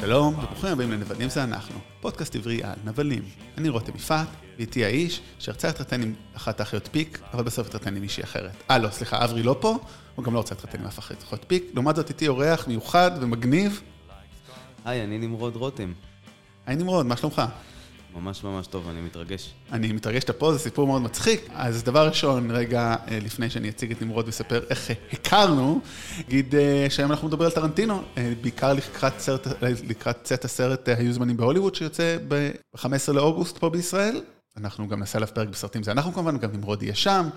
שלום, וברוכים הבאים לנבלים זה אנחנו, פודקאסט עברי על נבלים. אני רותם יפעת, ואיתי האיש שרצה להתחתן עם אחת האחיות פיק, אבל בסוף התחתן עם מישהי אחרת. אה, לא, סליחה, אברי לא פה, הוא גם לא רוצה להתחתן עם אף אחת פיק. לעומת זאת, איתי אורח מיוחד ומגניב. היי, אני נמרוד רותם. היי נמרוד, מה שלומך? ממש ממש טוב, אני מתרגש. אני מתרגש שאתה פה, זה סיפור מאוד מצחיק. אז דבר ראשון, רגע אה, לפני שאני אציג את נמרוד ואספר איך הכרנו, אגיד אה, שהיום אנחנו נדבר על טרנטינו, אה, בעיקר לקראת, סרט, לקראת צאת הסרט היו זמנים בהוליווד, שיוצא ב-15 לאוגוסט פה בישראל. אנחנו גם נעשה עליו פרק בסרטים, זה אנחנו כמובן, גם נמרוד יהיה שם.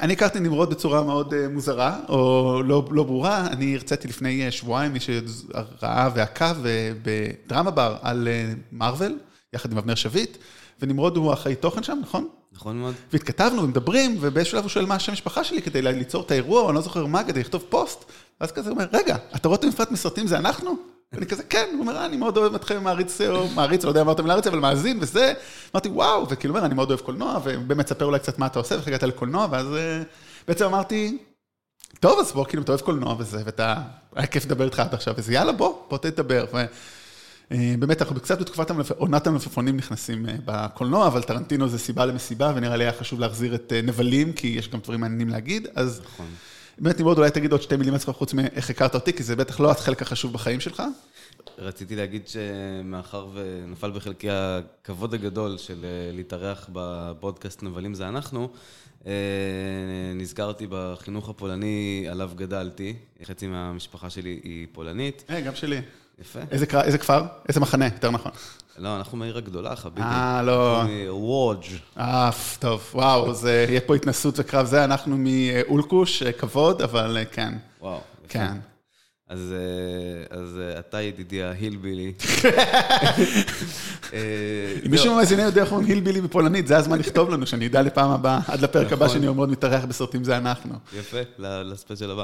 אני הכרתי נמרוד בצורה מאוד מוזרה, או לא, לא ברורה. אני הרציתי לפני שבועיים, מי שראה ועקב בדרמה בר על מארוול. יחד עם אבנר שביט, ונמרוד הוא אחראי תוכן שם, נכון? נכון מאוד. והתכתבנו ומדברים, ובאיזשהו שלב הוא שואל מה השם המשפחה שלי כדי ליצור את האירוע, אני לא זוכר מה, כדי לכתוב פוסט, ואז כזה הוא אומר, רגע, אתה רואה את המפרט מסרטים זה אנחנו? ואני כזה, כן, הוא אומר, אה, אני מאוד אוהב אתכם, מעריץ, או מעריץ, לא יודע מה אתה מלהריץ, אבל מאזין וזה. אמרתי, וואו, וכאילו אומר, אני מאוד אוהב קולנוע, ובאמת ספר אולי קצת מה אתה עושה, ואיך הגעת לקולנוע, ואז אה, בעצם אמרתי, טוב, אז בוא, כאילו, אתה אוהב קולנוע וזה, ואתה, היה כיף לדבר איתך עד עכשיו, וזה יאללה, בוא, בוא תדבר. אה, באמת, אנחנו קצת בתקופת עונת המלפפונים נכנסים אה, בקולנוע, אבל טרנטינו זה סיבה למסיבה, ונראה לי היה חשוב להחזיר את אה, נבלים, כי יש גם דברים מעניינים להגיד, אז נכון. באמת, נמרוד, אולי תגיד עוד שתי מילים אצלך חוץ מאיך הכרת אותי, כי זה בטח לא החלק החשוב בחיים שלך. רציתי להגיד שמאחר ונפל בחלקי הכבוד הגדול של להתארח בפודקאסט נבלים זה אנחנו, נזכרתי בחינוך הפולני עליו גדלתי, חצי מהמשפחה שלי היא פולנית. היי, גם שלי. יפה. איזה, איזה כפר? איזה מחנה, יותר נכון. לא, אנחנו מעיר הגדולה, חביבי. אה, לא. מווג'. אה, טוב, וואו, אז יהיה פה התנסות וקרב זה, אנחנו מאולקוש, אה, כבוד, אבל אה, כן. וואו. כן. אז, אה, אז אתה ידידי ההילבילי. אם מישהו מהמאזינים יודע איך אומרים הילבילי בפולנית, זה הזמן לכתוב לנו, שאני אדע לפעם הבאה, עד לפרק הבא נכון. שאני מאוד מתארח בסרטים זה אנחנו. יפה, לספיישל הבא.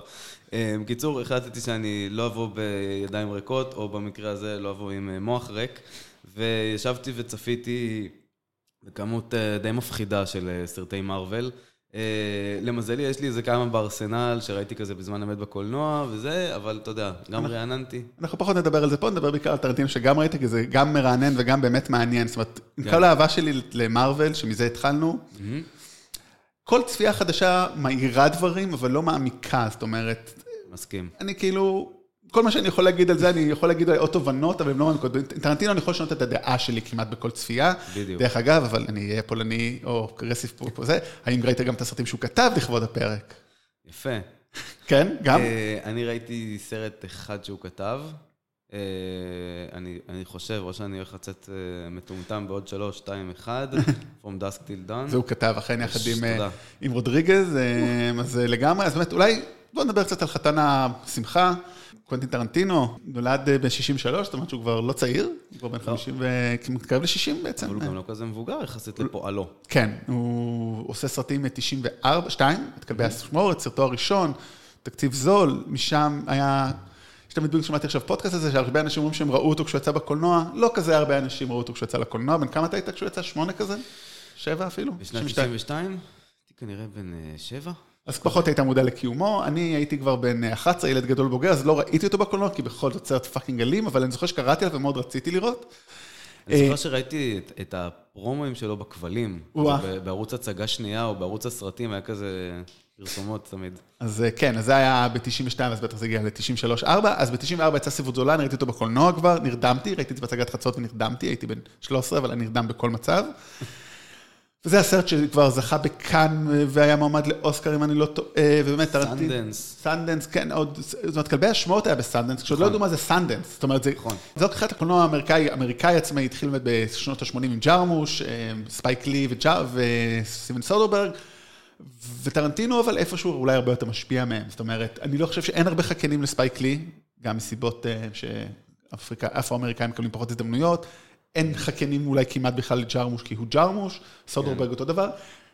בקיצור, החלטתי שאני לא אבוא בידיים ריקות, או במקרה הזה לא אבוא עם מוח ריק, וישבתי וצפיתי בכמות די מפחידה של סרטי מארוול. אה, למזלי, יש לי איזה כמה בארסנל שראיתי כזה בזמן אמת בקולנוע וזה, אבל אתה יודע, גם רעננתי. אנחנו פחות נדבר על זה פה, נדבר בעיקר על טרנטינו שגם ראיתי, כי זה גם מרענן וגם באמת מעניין. זאת אומרת, עם כן. כל האהבה שלי למרוויל, שמזה התחלנו, כל צפייה חדשה מאירה דברים, אבל לא מעמיקה, זאת אומרת... מסכים. אני כאילו, כל מה שאני יכול להגיד על זה, אני יכול להגיד עוד תובנות, אבל הם לא מעמיקות. טרנטינו, אני יכול לשנות את הדעה שלי כמעט בכל צפייה. בדיוק. דרך אגב, אבל אני אהיה פולני או פה, פה זה, האם ראית גם את הסרטים שהוא כתב לכבוד הפרק? יפה. כן, גם? אה, אני ראיתי סרט אחד שהוא כתב. אה, אני, אני חושב, או שאני הולך לצאת אה, מטומטם בעוד שלוש, שתיים, אחד, From Dusk Till Dawn. זה הוא כתב, אכן, יחד עם, עם רודריגז, אז לגמרי, אז באמת, אולי בואו נדבר קצת על חתן השמחה. קוונטין טרנטינו נולד אה, ב-63, זאת אומרת שהוא כבר לא צעיר, הוא כבר בן 50 לא. ומתקרב ל-60 בעצם. אבל הוא גם לא כזה מבוגר יחסית לפועלו. כן, הוא עושה סרטים מ-94, 2, את כלבי השמורת, סרטו הראשון, תקציב זול, משם היה... יש תמיד בדיוק שמעתי עכשיו פודקאסט הזה, שהרבה אנשים אומרים שהם ראו אותו כשהוא יצא בקולנוע, לא כזה הרבה אנשים ראו אותו כשהוא יצא לקולנוע, בן כמה אתה היית כשהוא יצא? שמונה כזה? שבע אפילו? בשנת 92? הייתי כנראה בן אה, שבע. אז פחות היית מודע לקיומו, אני הייתי כבר בן 11, ילד גדול בוגר, אז לא ראיתי אותו בקולנוע, כי בכל זאת סרט fucking אלים, אבל אני זוכר שקראתי עליו ומאוד רציתי לראות. אני זוכר שראיתי את, את הפרומואים שלו בכבלים, בערוץ הצגה שנייה או בערוץ הסרטים, היה כזה פרסומות תמיד. אז אה, כן, אז זה היה ב-92, אז בטח זה הגיע ל-93-4, אז ב-94 יצא ספרות זולה, אני ראיתי אותו בקולנוע כבר, נרדמתי, ראיתי את זה בהצגת חצות ונרדמתי, הייתי בן 13, אבל אני נרדם בכל מצב. וזה הסרט שכבר זכה בכאן והיה מועמד לאוסקר, אם אני לא טועה, ובאמת... סנדנס. סנדנס, כן, עוד, זאת אומרת, כלבי השמועות היה בסנדנס, כשעוד לא נכון. ידעו מה זה סנדנס. זאת אומרת, זה... נכון. זה לא ככה הקולנוע האמריקאי, אמריקאי עצמאי, התחיל באמת בשנות ה-80 עם ג'רמוש, אה, ספייק לי וסטיבן סודרברג, וטרנטינו, אבל איפשהו אולי הרבה יותר משפיע מהם. זאת אומרת, אני לא חושב שאין הרבה חקיינים לספייק לי, גם מסיבות אה, שאפרו-אמריקאים מקבלים פחות הזדמנויות. אין חקיינים אולי כמעט בכלל לג'רמוש, כי הוא ג'רמוש, סודרברג כן. אותו דבר.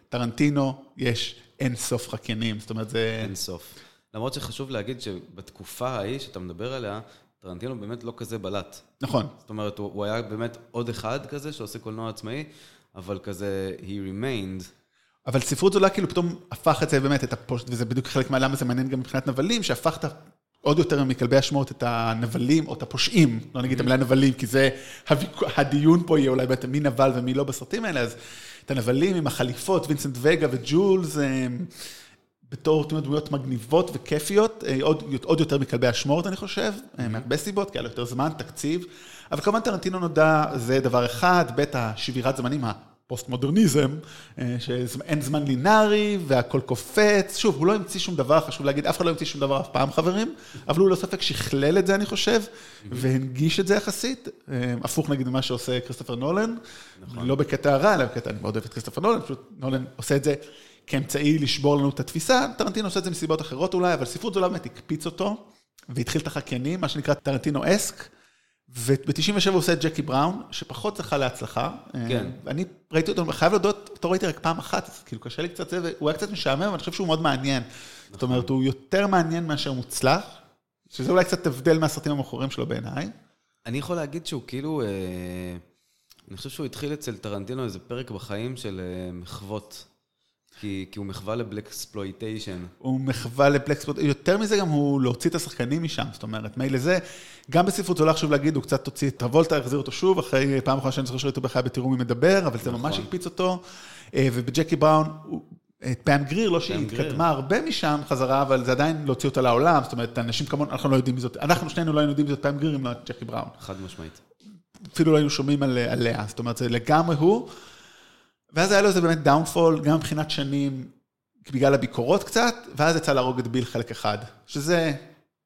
טרנטינו, יש אין סוף חקיינים, זאת אומרת זה... אין סוף. למרות שחשוב להגיד שבתקופה ההיא שאתה מדבר עליה, טרנטינו באמת לא כזה בלט. נכון. זאת אומרת, הוא, הוא היה באמת עוד אחד כזה שעושה קולנוע עצמאי, אבל כזה, he remained. אבל ספרות זולה כאילו פתאום הפך את זה באמת, את הפושט, וזה בדיוק חלק מהלמה זה מעניין גם מבחינת נבלים, שהפך את עוד יותר מכלבי השמורת את הנבלים או את הפושעים, לא נגיד את המילה נבלים, כי זה, הדיון פה יהיה אולי בעצם מי נבל ומי לא בסרטים האלה, אז את הנבלים עם החליפות, וינסנט וגה וג'ולס, בתור דמויות מגניבות וכיפיות, עוד, עוד יותר מכלבי השמורת אני חושב, מהרבה סיבות, כי היה לו יותר זמן, תקציב, אבל כמובן טרנטינו נודע, זה דבר אחד, בית השבירת זמנים פוסט-מודרניזם, אה, שאין זמן לינארי והכל קופץ. שוב, הוא לא המציא שום דבר, חשוב להגיד, אף אחד לא המציא שום דבר אף פעם, חברים, אבל הוא לא ספק שכלל את זה, אני חושב, והנגיש את זה יחסית. אה, הפוך נגיד ממה שעושה כריסטופר נולן, נכון. לא בקטע רע, אלא בקטע, אני מאוד אוהב את כריסטופר נולן, פשוט נולן עושה את זה כאמצעי לשבור לנו את התפיסה. טרנטינו עושה את זה מסיבות אחרות אולי, אבל ספרות זולה באמת הקפיץ אותו, והתחיל את החקיינים, מה שנקרא טרנטינו אסק. וב-97 הוא עושה את ג'קי בראון, שפחות זכה להצלחה. כן. אני ראיתי אותו, חייב להודות, אותו ראיתי רק פעם אחת, אז כאילו קשה לי קצת זה, והוא היה קצת משעמם, אבל אני חושב שהוא מאוד מעניין. זאת נכון. אומרת, הוא יותר מעניין מאשר מוצלח, שזה אולי קצת הבדל מהסרטים המאוחרים שלו בעיניי. אני יכול להגיד שהוא כאילו, אה, אני חושב שהוא התחיל אצל טרנטינו איזה פרק בחיים של אה, מחוות. כי, כי הוא מחווה לבלק אקספלויטיישן. הוא מחווה ל blaxploitation, יותר מזה גם הוא להוציא את השחקנים משם, זאת אומרת, מילא זה, גם בספרות זולה חשוב להגיד, הוא קצת הוציא את טרבולטה, החזיר אותו שוב, אחרי פעם אחרונה שאני זוכר שראיתי אותו בחיה בתראו מי מדבר, אבל זה נכון. ממש הקפיץ אותו, אה, ובג'קי בראון, פאם גריר, לא שהיא התקדמה הרבה משם חזרה, אבל זה עדיין להוציא אותה לעולם, זאת אומרת, אנשים כמונו, אנחנו לא יודעים זאת, אנחנו שנינו לא היינו יודעים מי זאת פאם גריר אם לא ג'קי בראון. חד משמעית. אפילו לא היינו שומעים עליה, זאת אומרת, זה לגמרי הוא. ואז היה לו איזה באמת downfall, גם מבחינת שנים, בגלל הביקורות קצת, ואז יצא להרוג את ביל חלק אחד, שזה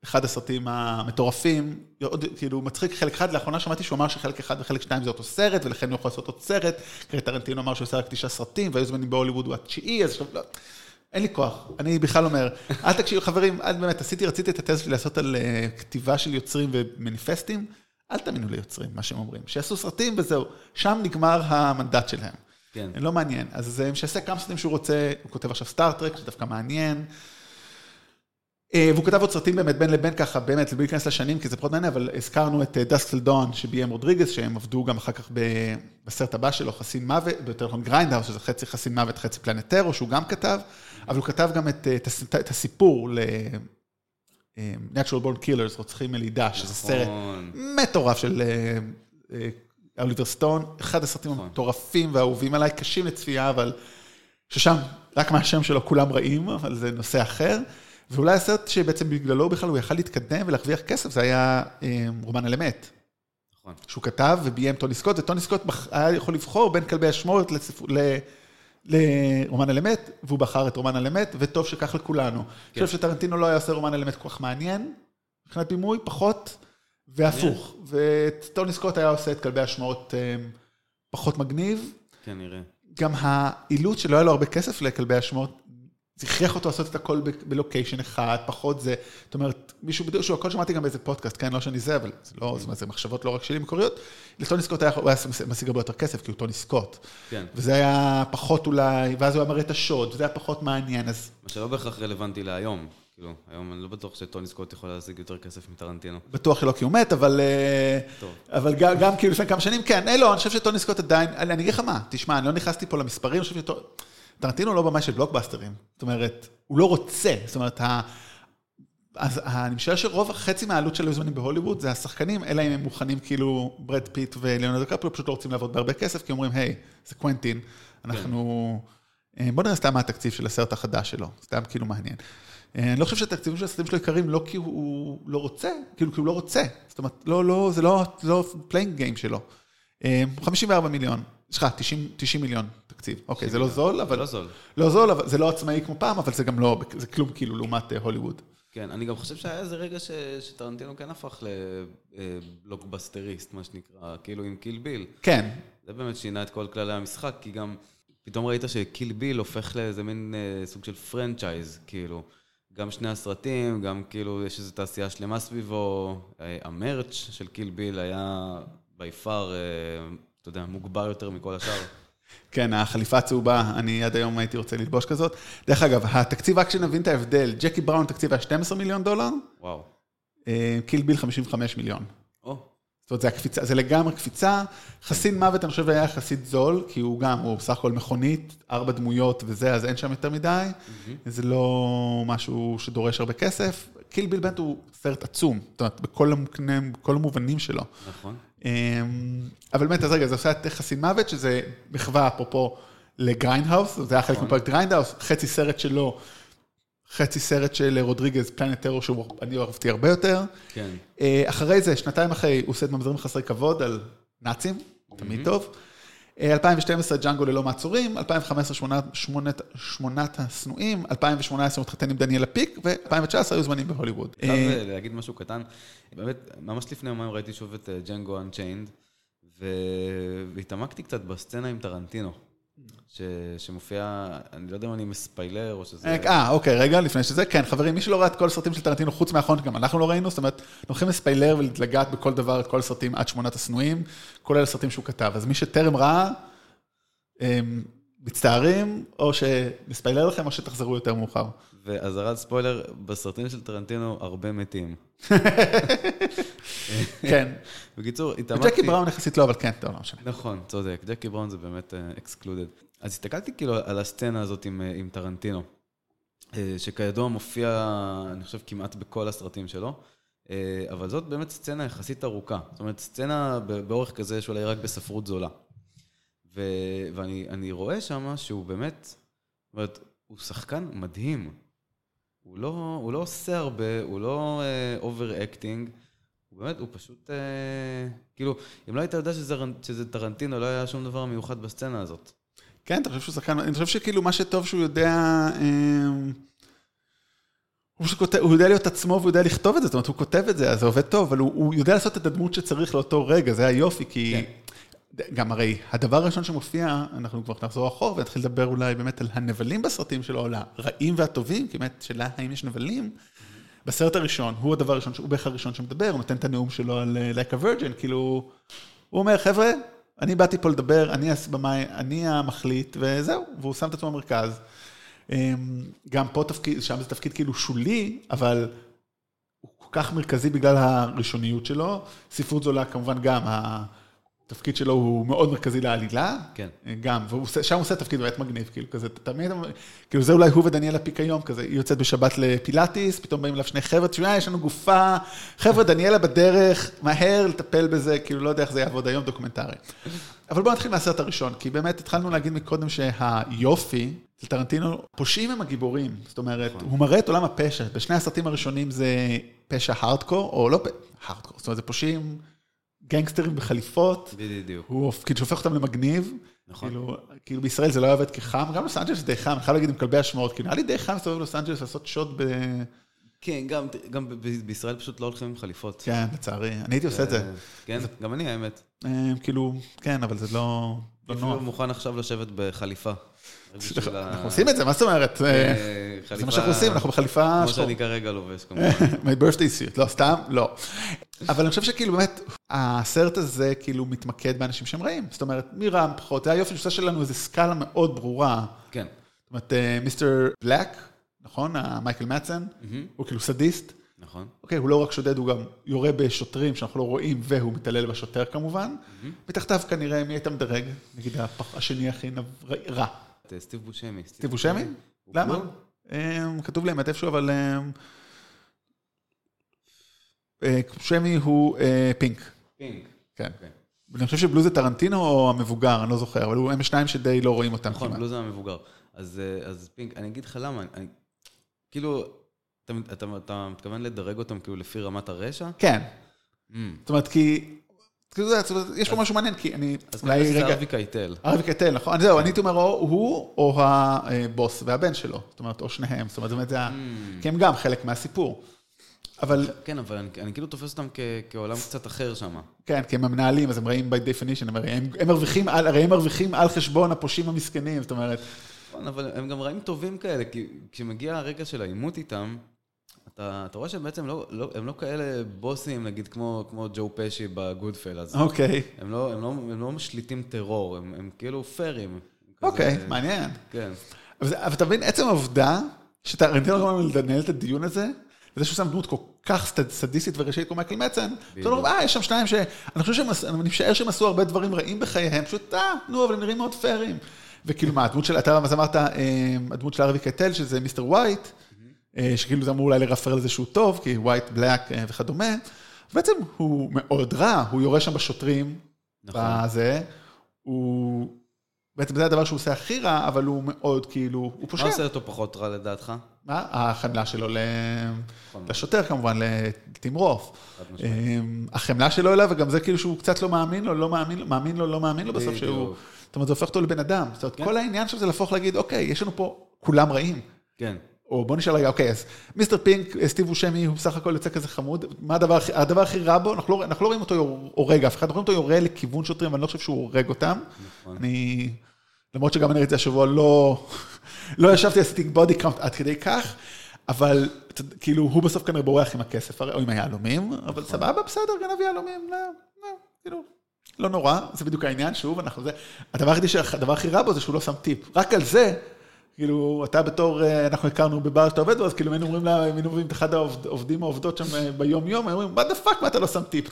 אחד הסרטים המטורפים, כאילו מצחיק חלק אחד, לאחרונה שמעתי שהוא אמר שחלק אחד וחלק שתיים זה אותו סרט, ולכן הוא יכול לעשות עוד סרט, כי טרנטינו אמר שהוא עושה רק תשעה סרטים, והיו זמנים בהוליווד הוא התשיעי, אז עכשיו לא, אין לי כוח, אני בכלל אומר, אל תקשיבו, חברים, אל באמת, עשיתי, רציתי את התזה שלי לעשות על אה, כתיבה של יוצרים ומניפסטים, אל תאמינו ליוצרים, מה שהם אומרים, שיעשו סרטים וזהו, שם נגמר המנדט שלהם. כן. לא מעניין. אז שיעשה כמה סרטים שהוא רוצה, הוא כותב עכשיו סטאר טרק, שדווקא מעניין. אה, והוא כתב עוד סרטים באמת בין לבין ככה, באמת, בלי להיכנס לשנים, כי זה פחות מעניין, אבל הזכרנו את דסקסל דון שביים רודריגס, שהם עבדו גם אחר כך בסרט הבא שלו, חסין מוות, ביותר נכון גריינדהאוס, שזה חצי חסין מוות, חצי פלנט טרור, שהוא גם כתב, אבל הוא כתב גם את, את, את הסיפור ל... אה, Natural Born Killers, רוצחים מלידה, שזה סרט נכון. מטורף של אה, אוליבר סטון, אחד הסרטים נכון. המטורפים והאהובים עליי, קשים לצפייה, אבל ששם, רק מהשם שלו כולם רעים, אבל זה נושא אחר. ואולי הסרט שבעצם בגללו בכלל הוא יכל להתקדם ולהרוויח כסף, זה היה אה, רומן על אמת. נכון. שהוא כתב וביים טוני סקוט, וטוני סקוט היה יכול לבחור בין כלבי אשמורת לרומן על אמת, והוא בחר את רומן על אמת, וטוב שכך לכולנו. אני כן. חושב שטרנטינו לא היה עושה רומן על אמת כל כך מעניין, מבחינת בימוי, פחות. והפוך, וטוני סקוט היה עושה את כלבי השמועות אה, פחות מגניב. כן, נראה. גם האילוץ שלא היה לו הרבה כסף לכלבי השמועות, זה הכריח אותו לעשות את הכל בלוקיישן אחד, פחות זה, זאת אומרת, מישהו בדיוק, שהוא הכל שמעתי גם באיזה פודקאסט, כן, לא שאני זה, אבל זה לא, זאת אומרת, זה מחשבות לא רק שלי מקוריות. לטוני סקוט היה, הוא היה משיג הרבה יותר כסף, כי הוא טוני סקוט. כן. וזה היה פחות אולי, ואז הוא היה מראה את השוד, וזה היה פחות מעניין, אז... מה שלא בהכרח רלוונטי להיום. כאילו, היום אני לא בטוח שטוני סקוט יכול להשיג יותר כסף מטרנטינו. בטוח שלא כי הוא מת, אבל... אה, טוב. אבל גם, גם כאילו לפני כמה שנים, כן, אה, לא, אני חושב שטוני סקוט עדיין, אני אגיד לך מה, תשמע, אני לא נכנסתי פה למספרים, אני חושב שטרנטינו לא במאי של בלוקבאסטרים. זאת אומרת, הוא לא רוצה, זאת אומרת, אז אני משער שרוב, חצי מהעלות של היו זמנים בהוליווד זה השחקנים, אלא אם הם מוכנים כאילו ברד פיט וליאונרדו דיקפריו, פשוט לא רוצים לעבוד בהרבה כסף, כי אומרים, היי, זה קוונטין, אנחנו... כן. בוא נראה סתם מה התקציב של הסרט החדש שלו, סתם כאילו מעניין. אה, אני לא חושב שהתקציבים של הסרטים שלו יקרים לא כי הוא לא רוצה, כאילו כי הוא לא רוצה. זאת אומרת, לא, לא, זה לא, לא playing game שלו. 54 אה, מיליון, סליחה, 90, 90 מיליון תקציב. אוקיי, זה לא זול, אבל... זה לא זול. לא זול, אבל זה לא עצמאי כמו פעם, אבל זה גם לא, זה כלום כאילו לעומת אה, הוליווד. כן, אני גם חושב שהיה איזה רגע ש... שטרנטינו כן הפך לבלוקבסטריסט, מה שנקרא, כאילו עם קיל ביל. כן. זה באמת שינה את כל כללי המשחק, כי גם פתאום ראית שקיל ביל הופך לאיזה מין סוג של franchise, כאילו. גם שני הסרטים, גם כאילו יש איזו תעשייה שלמה סביבו. אה, ה merch של קיל ביל היה בי פאר, אה, אתה יודע, מוגבר יותר מכל השאר. כן, החליפה הצהובה, אני עד היום הייתי רוצה ללבוש כזאת. דרך אגב, התקציב, רק שנבין את ההבדל, ג'קי בראון תקציב היה 12 מיליון דולר. וואו. אה, קיל ביל 55 מיליון. זאת אומרת, זה, הקפיצה, זה לגמרי קפיצה. חסין מוות, אני חושב, היה יחסית זול, כי הוא גם, הוא בסך הכל מכונית, ארבע דמויות וזה, אז אין שם יותר מדי. זה לא משהו שדורש הרבה כסף. קיל ביל באמת הוא סרט עצום, זאת אומרת, בכל המובנים, בכל המובנים שלו. נכון. אמ, אבל באמת, אז רגע, זה עושה את חסין מוות, שזה מחווה, אפרופו, לגריינדהאוס, זה היה חלק נכון. מפרויקט גריינדהאוס, חצי סרט שלו, חצי סרט של רודריגז, פלנט טרור, שאני אהבתי הרבה יותר. כן. אה, אחרי זה, שנתיים אחרי, הוא עושה את ממזרים חסרי כבוד על נאצים, תמיד טוב. אה, 2012, ג'אנגו ללא מעצורים, 2015, שמונת- השנואים, 2018, מתחתן עם דניאלה פיק, ו-2019 היו זמנים בהוליווד. חייב אה, אה, להגיד משהו קטן. באמת, ממש לפני יומיים ראיתי שוב את ג'נגו Unchained, והתעמקתי קצת בסצנה עם טרנטינו, ש- שמופיע, אני לא יודע אם אני מספיילר או שזה... אה, אוקיי, רגע, לפני שזה, כן, חברים, מי שלא ראה את כל הסרטים של טרנטינו, חוץ מהאחרון, גם אנחנו לא ראינו, זאת אומרת, אנחנו הולכים לספיילר ולגעת בכל דבר, את כל הסרטים עד שמונת השנואים, כולל הסרטים שהוא כתב. אז מי שטרם ראה, הם מצטערים, או שנספיילר לכם, או שתחזרו יותר מאוחר. ואזהרת ספוילר, בסרטים של טרנטינו הרבה מתים. כן. בקיצור, התעמקתי... ג'קי בראון יחסית לא, אבל כן, טוב, לא משנה. נכון, צודק, ג'קי בראון זה באמת אקסקלודד. אז הסתכלתי כאילו על הסצנה הזאת עם, אה, עם טרנטינו, אה, שכידוע מופיע, אני חושב, כמעט בכל הסרטים שלו, אה, אבל זאת באמת סצנה יחסית ארוכה. זאת אומרת, סצנה באורך כזה שאולי רק בספרות זולה. ו, ואני אני רואה שם שהוא באמת, זאת אומרת, הוא שחקן מדהים. הוא לא, הוא לא עושה הרבה, הוא לא over acting. הוא באמת, הוא פשוט, אה, כאילו, אם לא היית יודע שזה, שזה טרנטינו, לא היה שום דבר מיוחד בסצנה הזאת. כן, אתה חושב שהוא שחקן, אני חושב שכאילו מה שטוב שהוא יודע, אמ, הוא, פשוט כותב, הוא יודע להיות עצמו והוא יודע לכתוב את זה, זאת אומרת, הוא כותב את זה, אז זה עובד טוב, אבל הוא, הוא יודע לעשות את הדמות שצריך לאותו רגע, זה היופי, כי... כן. גם הרי הדבר הראשון שמופיע, אנחנו כבר נחזור אחורה ונתחיל לדבר אולי באמת על הנבלים בסרטים שלו, על הרעים והטובים, כי באמת, שאלה האם יש נבלים. בסרט הראשון, הוא הדבר הראשון, הוא בערך הראשון שמדבר, הוא נותן את הנאום שלו על אה, Like a Virgin, כאילו, הוא אומר, חבר'ה, אני באתי פה לדבר, אני הבמאי, אני המחליט, וזהו, והוא שם את עצמו במרכז. אמ, גם פה תפקיד, שם זה תפקיד כאילו שולי, אבל הוא כל כך מרכזי בגלל הראשוניות שלו. ספרות זולה כמובן גם, התפקיד שלו הוא מאוד מרכזי לעלילה. כן. גם, ושם הוא עושה תפקיד באמת מגניב, כאילו כזה, תמיד, כאילו זה אולי הוא ודניאלה פיק היום, כזה, היא יוצאת בשבת לפילאטיס, פתאום באים אליו שני חבר'ה, תשמע, יש לנו גופה, חבר'ה, דניאלה בדרך, מהר לטפל בזה, כאילו לא יודע איך זה יעבוד היום, דוקומנטרי. אבל בואו נתחיל מהסרט הראשון, כי באמת התחלנו להגיד מקודם שהיופי של טרנטינו, פושעים הם הגיבורים, זאת אומרת, הוא מראה את עולם הפשע, בשני הסרטים הראשונים זה פשע הארדקור, או לא הארדקור, זאת אומרת, זה פושעים גנגסטרים בחליפות, בדיוק. הוא כאילו שהופך אותם למגניב. נכון. כאילו, כאילו בישראל זה לא היה עובד כחם, גם לוס אנג'לס די חם, אני חייב להגיד עם כלבי השמועות, כאילו נראה לי די חם להסתובב בלוס אנג'לס לעשות שוט ב... כן, גם, גם בישראל פשוט לא הולכים עם חליפות. כן, לצערי, אני הייתי עושה את זה. אה, כן, גם אני האמת. אה, כאילו, כן, אבל זה לא לא נוח. מוכן עכשיו לשבת בחליפה. אנחנו עושים את זה, מה זאת אומרת? אה, אה, זה מה שאנחנו עושים, אנחנו בחליפה כמו שחור. שאני כרגע לובש, כמובן. my birthday suit, לא, סתם, לא. אבל אני חושב שכאילו באמת, הסרט הזה כאילו מתמקד באנשים שהם רעים. זאת אומרת, מי רע פחות, זה היופי שעושה שלנו איזו סקאלה מאוד ברורה. כן. זאת אומרת, אה, מיסטר בלק, נכון? מייקל מצן, הוא כאילו סדיסט. נכון. אוקיי, הוא לא רק שודד, הוא גם יורה בשוטרים שאנחנו לא רואים, והוא מתעלל בשוטר כמובן. מתחתיו כנראה, מי היית מדרג? נגיד השני הכי רע. את אה, סטיב בושמי. סטיב בושמי? למה? אמ, כתוב לי האמת איפשהו, אבל... אה, שמי הוא אה, פינק, פינק. כן. אוקיי. אני חושב שבלו זה טרנטינו או המבוגר, אני לא זוכר, אבל הם שניים שדי לא רואים אותם נכון, כמעט. בלוז המבוגר. אז אה, אז פינק, אני אגיד לך למה, אני- כאילו, אתה- אתה אתה מתכוון לדרג אותם כאילו לפי רמת הרשע? כן, Mm. זאת אומרת, כי... יש פה משהו מעניין, כי אני... אז כנראה שזה רגע... ארווי קייטל. ארווי קייטל, נכון? זהו, אני הייתי אומר, או הוא או הבוס והבן שלו. זאת אומרת, או שניהם. זאת אומרת, זה ה... Mm. כי הם גם חלק מהסיפור. אבל כן, אבל אני, אני כאילו תופס אותם כ, כעולם קצת אחר שם. כן, כי הם המנהלים, אז הם רעים by definition, הם, הם, הם מרוויחים על, הרי הם מרוויחים על חשבון הפושעים המסכנים, זאת אומרת, נכון, אבל הם גם רעים טובים כאלה, כי כשמגיע הרגע של העימות איתם, אתה, אתה רואה שבעצם לא, לא, הם לא כאלה בוסים, נגיד כמו, כמו ג'ו פשי בגודפלאז. אוקיי, הם, לא, הם, לא, הם לא משליטים טרור, הם, הם כאילו פיירים. אוקיי, כזה- מעניין. כן. אבל, אבל אתה מבין, עצם העובדה, שאתה ניתן לו לנהל את הדיון הזה, וזה שהוא שם דמות כל כך סד- סדיסטית וראשית כמו מייקל מצן, אתה אומר, אה, יש שם שניים ש... אני חושב שהם, אני משער שהם עשו הרבה דברים רעים בחייהם, פשוט, אה, נו, אבל הם נראים מאוד פיירים. וכאילו מה, הדמות של, אתה אז אמרת, אה, הדמות של הארווי קייטל, שזה Mister White, שכאילו זה אמור אולי לרפר לזה שהוא טוב, כי white, black וכדומה. בעצם הוא מאוד רע, הוא יורה שם בשוטרים, נכון. בזה, הוא... בעצם זה הדבר שהוא עושה הכי רע, אבל הוא מאוד כאילו, הוא מה-פושע. עושה אותו פחות רע לדעתך? מה? החמלה שלו ל- נכון. לשוטר כמובן, משמעית. אמ, החמלה שלו אליו, וגם זה כאילו שהוא קצת לא מאמין לו, לא מאמין לו, מאמין לו, לא מאמין לו בסוף. שהוא... זאת אומרת, זה הופך אותו לבן אדם. זאת אומרת, כן. כל העניין שם זה להפוך להגיד, אוקיי, יש לנו פה כולם רעים. כן. או בוא נשאל רגע, אוקיי, אז Mister Pink, סטיב בושמי, הוא בסך הכל יוצא כזה חמוד. מה הדבר, הכי- הדבר הכי רע בו? אנחנו לא, אנחנו לא רואים אותו הורג אף אחד, אנחנו רואים אותו יורה לכיוון שוטרים, ואני לא חושב שהוא הורג אותם. נכון. אני, למרות שגם אני ראיתי השבוע, לא, לא ישבתי, עשיתי body count עד כדי כך, אבל כאילו, הוא בסוף כנראה בורח עם הכסף, או עם היהלומים, אבל סבבה, בסדר, גנב יהלומים, לא, לא, כאילו, לא נורא, זה בדיוק העניין, שוב, אנחנו זה, הדבר הכי רע בו זה שהוא לא שם טיפ, רק על זה, כאילו, אתה בתור, אה, אנחנו הכרנו בבר שאתה עובד בו, אז כאילו, היינו אומרים לה, היינו אומרים את אחד העובדים העובדות שם אה, ביום-יום, היינו אומרים, what the fuck, מה אתה לא שם טיפ?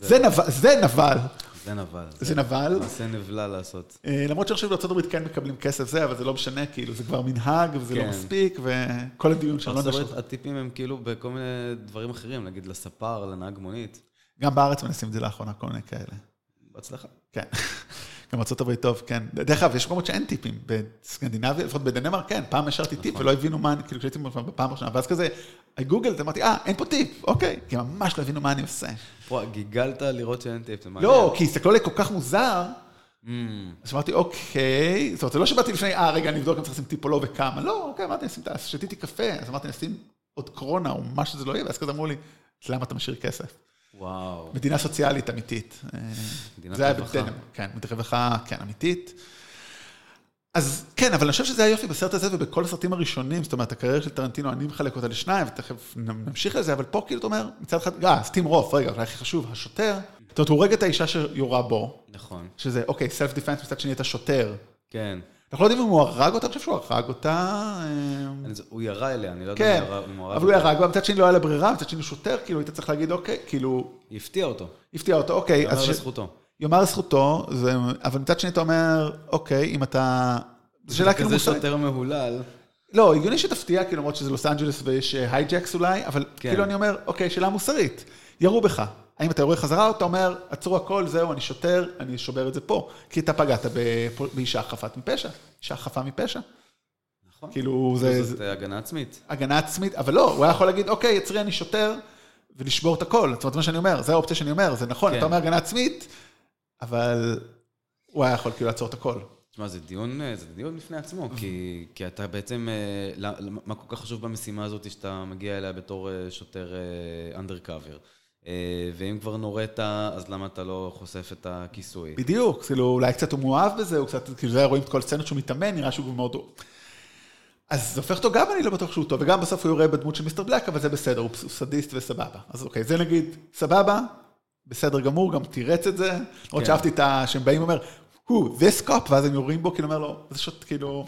זה נבל, זה נבל, זה נבל. זה נבל. מעשה נבלה לעשות. אה, למרות שבארצות הברית כן מקבלים כסף זה, אבל זה לא משנה, כאילו, זה כבר מנהג, וזה לא כן. מספיק, וכל הדיון שם לא נשאר. הטיפים הם כאילו בכל מיני דברים אחרים, נגיד לספר, לנהג מונית. גם בארץ מנסים את זה לאחרונה, כל מיני כאלה. בהצלחה. כן. גם הברית טוב, כן. דרך אגב, יש מקומות שאין טיפים. בסקנדינביה, לפחות בדנמרק, כן, פעם השארתי טיפ ולא הבינו מה אני, כאילו, כשהייתי בפעם הראשונה, ואז כזה, גוגלת, אמרתי, אה, אין פה טיפ, אוקיי. כי ממש לא הבינו מה אני עושה. וואי, גיגלת לראות שאין טיפ, זה מעניין. לא, כי הסתכלו עליי כל כך מוזר, Mm, אז אמרתי, אוקיי, זאת אומרת, זה לא שבאתי לפני, אה, רגע, אני אבדוק אם צריך לשים טיפ או לא וכמה. לא, אוקיי, אמרתי. שתיתי קפה, אז אמרתי, נשים עוד קורונה או מה שזה לא יהיה, ואז כזה אמרו לי, למה אתה משאיר כסף? וואו. מדינה סוציאלית אמיתית. אה, מדינת רווחה. כן, מדינת רווחה, כן, אמיתית. אז כן, אבל אני חושב שזה היופי בסרט הזה ובכל הסרטים הראשונים, זאת אומרת, הקריירה של טרנטינו, אני מחלק אותה לשניים, ותכף נמשיך לזה, אבל פה כאילו אתה אומר, מצד אחד, אה, סטים רוף, רגע, אולי הכי חשוב, השוטר, זאת אומרת, הוא הורג את האישה שיורה בו, נכון. שזה, אוקיי, סלף דיפנס, מצד שני את השוטר. כן. אנחנו לא יודעים אם הוא הרג אותה, אני חושב שהוא הרג אותה. אה, הוא ירה אליה, אני לא יודע כן, אם הוא אם הוא הרג אבל הוא אותה. הרג, ומצד שני לא היה לה ברירה, מצד שני הוא שוטר, כאילו היית צריך להגיד, אוקיי, כאילו, היא הפתיעה אותו. הפתיע אותו, אוקיי, יאמר לזכותו. יאמר לזכותו, אבל מצד שני אתה אומר, אוקיי, אם אתה... זו שאלה כאילו כזה מוסרית. שוטר מהולל. לא, הגיוני שתפתיע, כאילו, למרות שזה לוס אנג'לס ויש hijacks אולי, אבל כן. כאילו אני אומר, אוקיי, שאלה מוסרית. ירו בך. האם אתה יורה חזרה, או אתה אומר, עצרו הכל, זהו, אני שוטר, אני שובר את זה פה. כי אתה פגעת באישה חפת מפשע. אישה חפה מפשע. נכון. כאילו, זה... זאת זה אה, הגנה עצמית. הגנה עצמית, אבל לא, הוא היה יכול להגיד, אוקיי, יצרי, אני שוטר, ולשבור את הכל. זאת אומרת, מה שאני אומר, זה האופציה שאני אומר, זה נכון, כן. אתה אומר הגנה עצמית, אבל הוא היה יכול כאילו לעצור את הכל. תשמע, זה דיון, אה, זה דיון בפני עצמו, כי, כי אתה בעצם, אה, לא- מה כל כך חשוב במשימה הזאת שאתה מגיע אליה בתור שוטר אנדרקאבר? ואם כבר נורית, אז למה אתה לא חושף את הכיסוי? בדיוק, כאילו, אולי קצת הוא מאוהב בזה, הוא קצת, כאילו, זה רואים את כל הסצנות שהוא מתאמן, נראה שהוא מאוד... אז זה הופך אותו גם, אני לא בטוח שהוא טוב, וגם בסוף הוא יורה בדמות של מיסטר בלק, אבל זה בסדר, הוא סדיסט וסבבה. אז אוקיי, זה נגיד, סבבה, בסדר גמור, גם תירץ את זה, למרות כן. שאהבתי את ה... שהם באים ואומר, הוא, this cop, ואז הם יורים בו, כאילו, אומר לו, זה שוט, כאילו,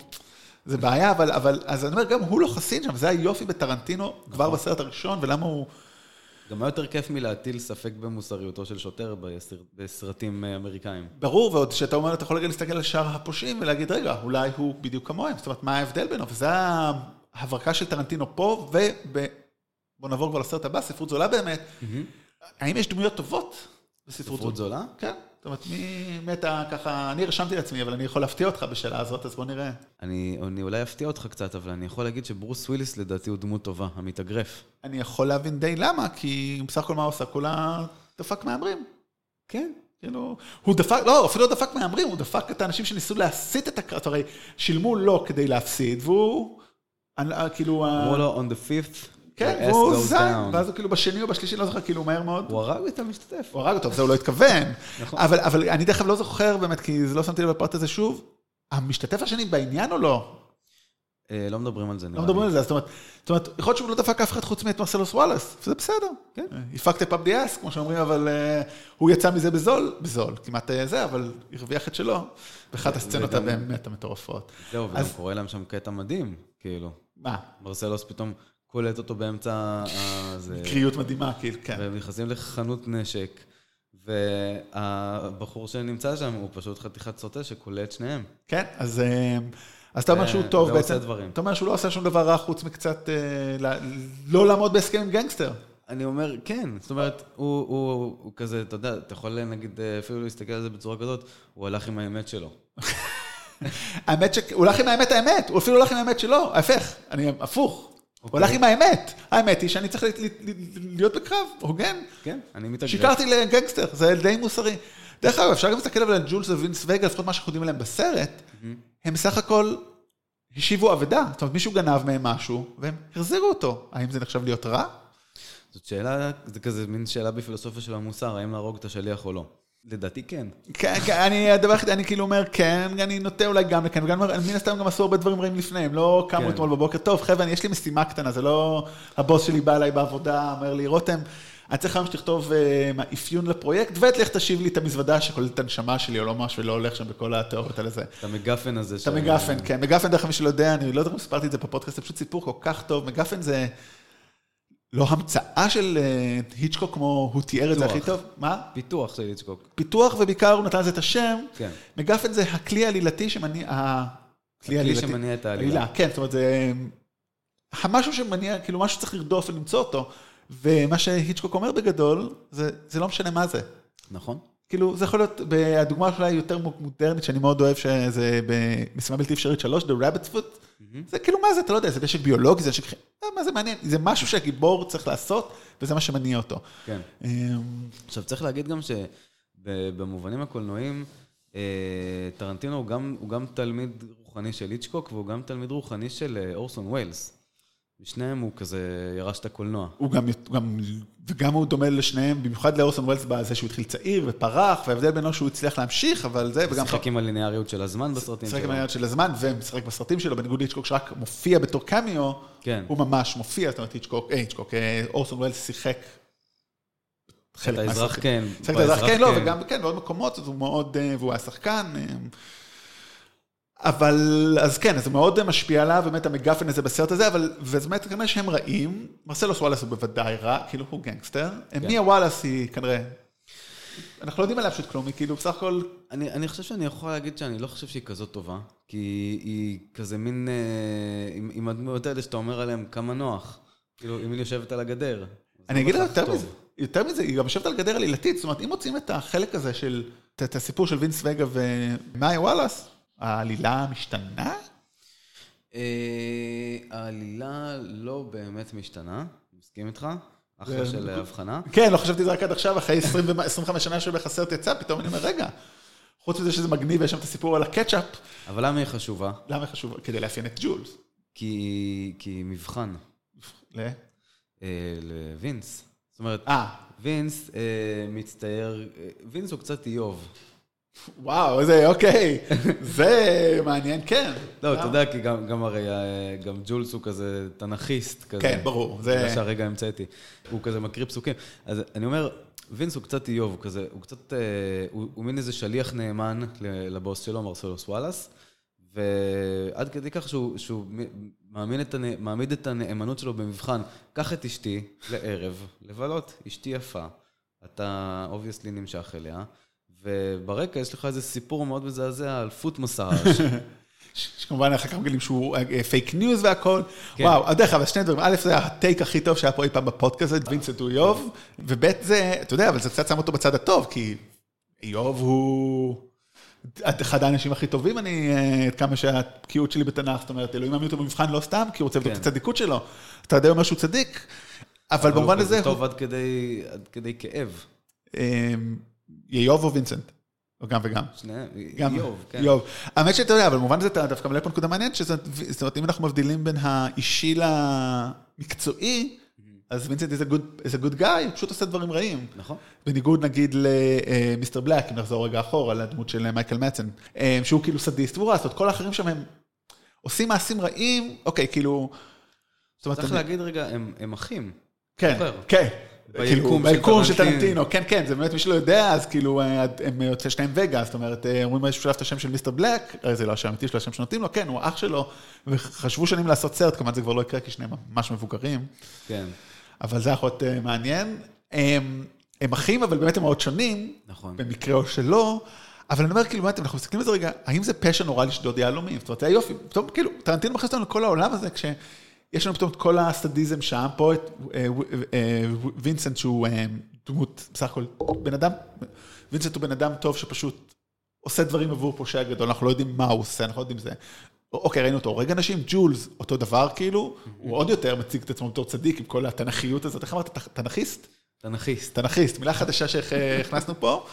זה בעיה, אבל, אבל, אז אני אומר, גם הוא לא חסין שם, זה היופי בטרנטינו, כבר בסרט הראשון, ולמה הוא... גם מה יותר כיף מלהטיל ספק במוסריותו של שוטר בסר- בסרטים אה, אמריקאים? ברור, ועוד שאתה אומר, אתה יכול רגע להסתכל על שאר הפושעים ולהגיד, רגע, אולי הוא בדיוק כמוהם, זאת אומרת, מה ההבדל בינו? וזה ההברקה של טרנטינו פה, וב... בוא נעבור כבר לסרט הבא, ספרות זולה באמת. האם יש דמויות טובות בספרות ספרות זולה? זולה? כן. זאת אומרת, מי מתה ככה, אני רשמתי לעצמי, אבל אני יכול להפתיע אותך בשאלה הזאת, אז בוא נראה. אני, אני אולי אפתיע אותך קצת, אבל אני יכול להגיד שברוס וויליס לדעתי הוא דמות טובה, המתאגרף. אני יכול להבין די למה, כי בסך הכל מה הוא עושה? כולה דפק מהמרים. כן. כאילו, הוא דפק, לא, אפילו לא דפק מהמרים, הוא דפק את האנשים שניסו להסיט את הקרב, הרי שילמו לו כדי להפסיד, והוא, אני- כאילו, אמרו לו, on the fifth, כן, והוא down. ואז הוא כאילו בשני או בשלישי, לא זוכר, כאילו, מהר מאוד, הוא הרג את המשתתף. הוא הרג אותו, זה הוא לא התכוון. נכון. אבל, אני דרך אגב לא זוכר באמת, כי זה לא שמתי לב בפרט הזה שוב, המשתתף השני בעניין או לא? אה, לא מדברים על זה, נראה לא מדברים על זה, זאת אומרת, זאת אומרת, יכול להיות שהוא לא דפק אף אחד חוץ מאת מרסלוס וואלאס, וזה בסדר. כן. הפקת פאב די אס, כמו שאומרים, אבל אה, הוא יצא מזה בזול, בזול, כמעט אה, זה, אבל הרוויח את שלו, באחת הסצנות הבאמת המטורפות. זהו, וגם קורה להם שם קטע מדהים, כאילו. מה, מרסלוס פתאום קולט אותו באמצע ה... זה- קריאות מדהימה, כאילו, כן. והם נכנסים לחנות נשק, והבחור שנמצא שם הוא פשוט חתיכת סוטה שקולט שניהם. כן, אז, אה, אז אתה אומר שהוא ו- טוב בעצם. אתה אומר שהוא לא עושה שום דבר רע חוץ מקצת אה, לא לעמוד בהסכם עם גנגסטר. אני אומר, כן, זאת אומרת, הוא, הוא, הוא כזה, אתה יודע, אתה יכול נגיד אה, אפילו להסתכל על זה בצורה כזאת, הוא הלך עם האמת שלו. האמת שהוא הולך עם האמת האמת, הוא אפילו הולך עם האמת שלו, ההפך, אני הפוך. הוא הולך עם האמת. האמת היא שאני צריך להיות בקרב, הוגן. כן, אני מתאגרף. שיקרתי לגנגסטר, זה די מוסרי. דרך אגב, אפשר גם להסתכל על ג'ולס ווינס וגה, לפחות מה שאנחנו יודעים עליהם בסרט, הם בסך הכל השיבו אבדה. זאת אומרת, מישהו גנב מהם משהו, והם החזירו אותו. האם זה נחשב להיות רע? זאת שאלה, זה כזה מין שאלה בפילוסופיה של המוסר, האם להרוג את השליח או לא. לדעתי כן. כן, כן, אני, הדבר היחיד, אני כאילו אומר כן, אני נוטה אולי גם לכן, וגם מן הסתם גם עשו הרבה דברים רעים לפני, הם לא קמו כן. אתמול בבוקר, טוב חבר'ה, יש לי משימה קטנה, זה לא הבוס שלי בא אליי בעבודה, אומר לי, רותם, אני צריך היום שתכתוב אה, אפיון לפרויקט, ותלך תשיב לי את המזוודה שכוללת את הנשמה שלי או לא משהו, ולא הולך שם בכל התיאוריות על זה. את המגפן הזה. את המגפן, כן, מגפן דרך מי שלא יודע, אני לא יודע אם סיפרתי את זה בפודקאסט, זה פשוט סיפור כל כך טוב, מגפן זה לא המצאה של אה, היצ'קוק כמו הוא תיאר את זה. הכי טוב, מה? פיתוח של היצ'קוק. פיתוח ובעיקר הוא נתן לזה את השם. כן. מגפן זה הכלי העלילתי שמניע... הכלי הכלי שמניע את העלילה. כן, זאת אומרת, זה המשהו שמניע, כאילו משהו שצריך לרדוף ולמצוא אותו. ומה שהיצ'קוק אומר בגדול, זה, זה לא משנה מה זה. נכון? כאילו, זה יכול להיות, הדוגמה אולי יותר מודרנית, שאני מאוד אוהב, שזה במשימה בלתי אפשרית שלוש, The Rabbit's Foot, זה כאילו, מה זה, אתה לא יודע, זה נשק ביולוגי, זה נשק... אה, מה זה מעניין? זה משהו שהגיבור צריך לעשות, וזה מה שמניע אותו. כן. אמ, עכשיו, צריך להגיד גם שבמובנים הקולנועיים, אה, טרנטינו הוא גם, הוא גם תלמיד רוחני של היצ'קוק, והוא גם תלמיד רוחני של אה, אורסון ויילס. בשניהם הוא כזה ירש את הקולנוע. הוא גם, גם, וגם הוא דומה לשניהם, במיוחד לאורסון ווילס בזה שהוא התחיל צעיר ופרח, וההבדל בינו שהוא הצליח להמשיך, אבל זה, וגם... משחק עם הליניאריות של הזמן בסרטים משחק עם שלו. העניין של הזמן, ומשחק בסרטים שלו, בניגוד להיצ'קוק שרק מופיע בתור קמיו, כן. הוא ממש מופיע, זאת אומרת, היצ'קוק, אה, היצ'קוק, אה, אורסון ווילס שיחק חלק את האזרח. כן. את האזרח כן, לא, וגם, כן, בעוד מקומות, אז הוא מאוד, אה, והוא היה שחקן. אבל, אז כן, זה מאוד משפיע עליו, באמת המגפן הזה בסרט הזה, אבל, וזה באמת כנראה שהם רעים. מרסלוס וואלאס הוא בוודאי רע, כאילו הוא גנגסטר. כן. מיה וואלאס היא כנראה, אנחנו לא יודעים עליה פשוט כלום, היא כאילו בסך הכל, אני, אני חושב שאני יכול להגיד שאני לא חושב שהיא כזאת טובה, כי היא כזה מין, אה, עם, עם הדמויות האלה שאתה אומר עליהן כמה נוח. כאילו, אם היא יושבת על הגדר. אני לא אגיד לך יותר. מזה, יותר מזה, היא גם יושבת על גדר עלילתית, זאת אומרת, אם מוצאים את החלק הזה של, את- הסיפור של וינס וגה ומאיה וואלאס, העלילה משתנה? אה, העלילה לא באמת משתנה, מסכים איתך? אחלה זה- של הבחנה. כן, לא חשבתי על זה רק עד עכשיו, אחרי 20 ו- 25 שנה הסרט יצא, פתאום אני אומר, רגע, חוץ מזה שזה מגניב ויש שם את הסיפור על הקטשאפ, אבל למה היא חשובה? למה חשוב? כדי לאפיין את ג'ולס. כי, היא מבחן ל- אה, לווינס. זאת אומרת, אה, וינס מצטייר, וינס הוא קצת איוב. וואו, איזה, אוקיי, זה מעניין, כן. לא, אתה יודע, כי גם, גם הרי, אה, גם ג'ולס הוא כזה תנכיסט כזה. כן, ברור, זה- בגלל שהרגע המצאתי. הוא כזה מקריא פסוקים. אז אני אומר, וינס הוא קצת איוב, הוא כזה, הוא קצת, אה, הוא, הוא מין איזה שליח נאמן לבוס שלו, מרסלוס וואלאס, ועד כדי כך שהוא, שהוא מ- מאמין את הנ, מעמיד את הנאמנות שלו במבחן, קח את אשתי לערב, לבלות, אשתי יפה, אתה obviously נמשך אליה, וברקע יש לך איזה סיפור מאוד מזעזע על foot massage. שכמובן אחר כך מגלים שהוא fake news והכל. כן. וואו, דרך אגב, שני דברים. א', זה ה take הכי טוב שהיה פה אי פעם בפודקאסט וינסנט הוא איוב, וב' זה, אתה יודע, אבל זה קצת שם אותו בצד הטוב, כי איוב הוא אחד האנשים הכי טובים, אני, אה, עד כמה שהבקיאות שלי בתנ"ך, זאת אומרת, אלוהים מעמיד אותו במבחן לא סתם, כי הוא רוצה לבדוק את כן. הצדיקות שלו. אתה יודע, אומר שהוא צדיק, אבל במובן הזה, זה הוא- טוב עד כדי, עד כדי כאב. אה, איוב או וינסנט? או גם וגם. שניהם, איוב, כן. איוב. האמת שאתה יודע, אבל במובן הזה אתה דווקא מעלה פה נקודה מעניינת, שזאת זאת אומרת, אם אנחנו מבדילים בין האישי למקצועי, אז וינסנט is a good- is a good guy, הוא פשוט עושה דברים רעים. נכון. בניגוד נגיד למיסטר בלק, אם נחזור רגע אחורה לדמות של מייקל מצן, אה, שהוא כאילו סדיסט והוא רע, זאת אומרת, כל האחרים שם הם עושים מעשים רעים, אוקיי, כאילו... צריך להגיד רגע, הם אחים. כן. כן. ביקום של טרנטינו. כן, כן, זה באמת מי שלא יודע, אז כאילו, אה, הם יוצא שניהם וגה, זאת אומרת, אה, אומרים באיזשהו שלב את השם של מיסטר בלק, הרי זה לא השם האמיתי שלו, השם שנותנים לו, כן, הוא אח שלו, וחשבו שנים לעשות סרט, כמובן זה כבר לא יקרה, כי שניהם ממש מבוגרים, כן, אבל זה יכול להיות אה, מעניין. הם, הם אחים, אבל באמת הם מאוד שונים, נכון. במקרה או שלא, אבל אני אומר, כאילו, באמת, אנחנו מסתכלים על זה רגע, האם זה פשע נורא לשדוד יהלומים? זאת אומרת, זה היופי, פתאום, כאילו, טרנטינו מכניס אותנו לכל העולם הזה, כשיש לנו פתאום את כל הסטדיזם שם, פה את אה, אה, וינסנט, שהוא אה, דמות, בסך הכל, בן אדם, וינסנט הוא בן אדם טוב שפשוט עושה דברים עבור פושע גדול, אנחנו לא יודעים מה הוא עושה, אנחנו לא יודעים זה. אוקיי, ראינו אותו הורג אנשים, ג'ולס, אותו דבר כאילו, הוא עוד יותר מציג את עצמו בתור צדיק עם כל התנכיות הזאת, איך אמרת, תנכיסט? תנכיסט. תנכיסט, מילה חדשה שהכנסנו פה.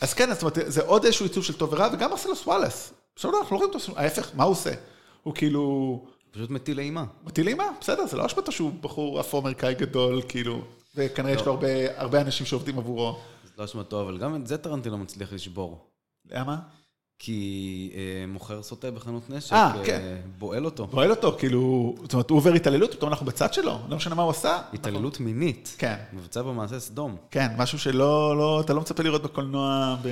אז כן, זאת אומרת, זה עוד איזשהו עיצוב של טוב ורע, וגם מרסלוס וואלאס. עכשיו אנחנו לא רואים אותו, ההפך, מה הוא עושה? הוא כאילו... פשוט מטיל אימה. מטיל אימה, בסדר, זה לא אשמתו שהוא בחור אפרו-אמריקאי גדול, כאילו, וכנראה יש לו לא. הרבה אנשים שעובדים עבורו. זה לא אשמתו, אבל גם את זה טרנטינו מצליח לשבור. למה? כי אה, מוכר סוטה בחנות נשק, אה, כן. אה, בועל אותו. בועל אותו, כאילו, זאת אומרת, הוא עובר התעללות, פתאום אנחנו בצד שלו, לא משנה מה הוא עשה. התעללות אנחנו... מינית. כן. מבצע במעשה סדום. כן, משהו שלא, לא, אתה לא מצפה לראות בקולנוע ב...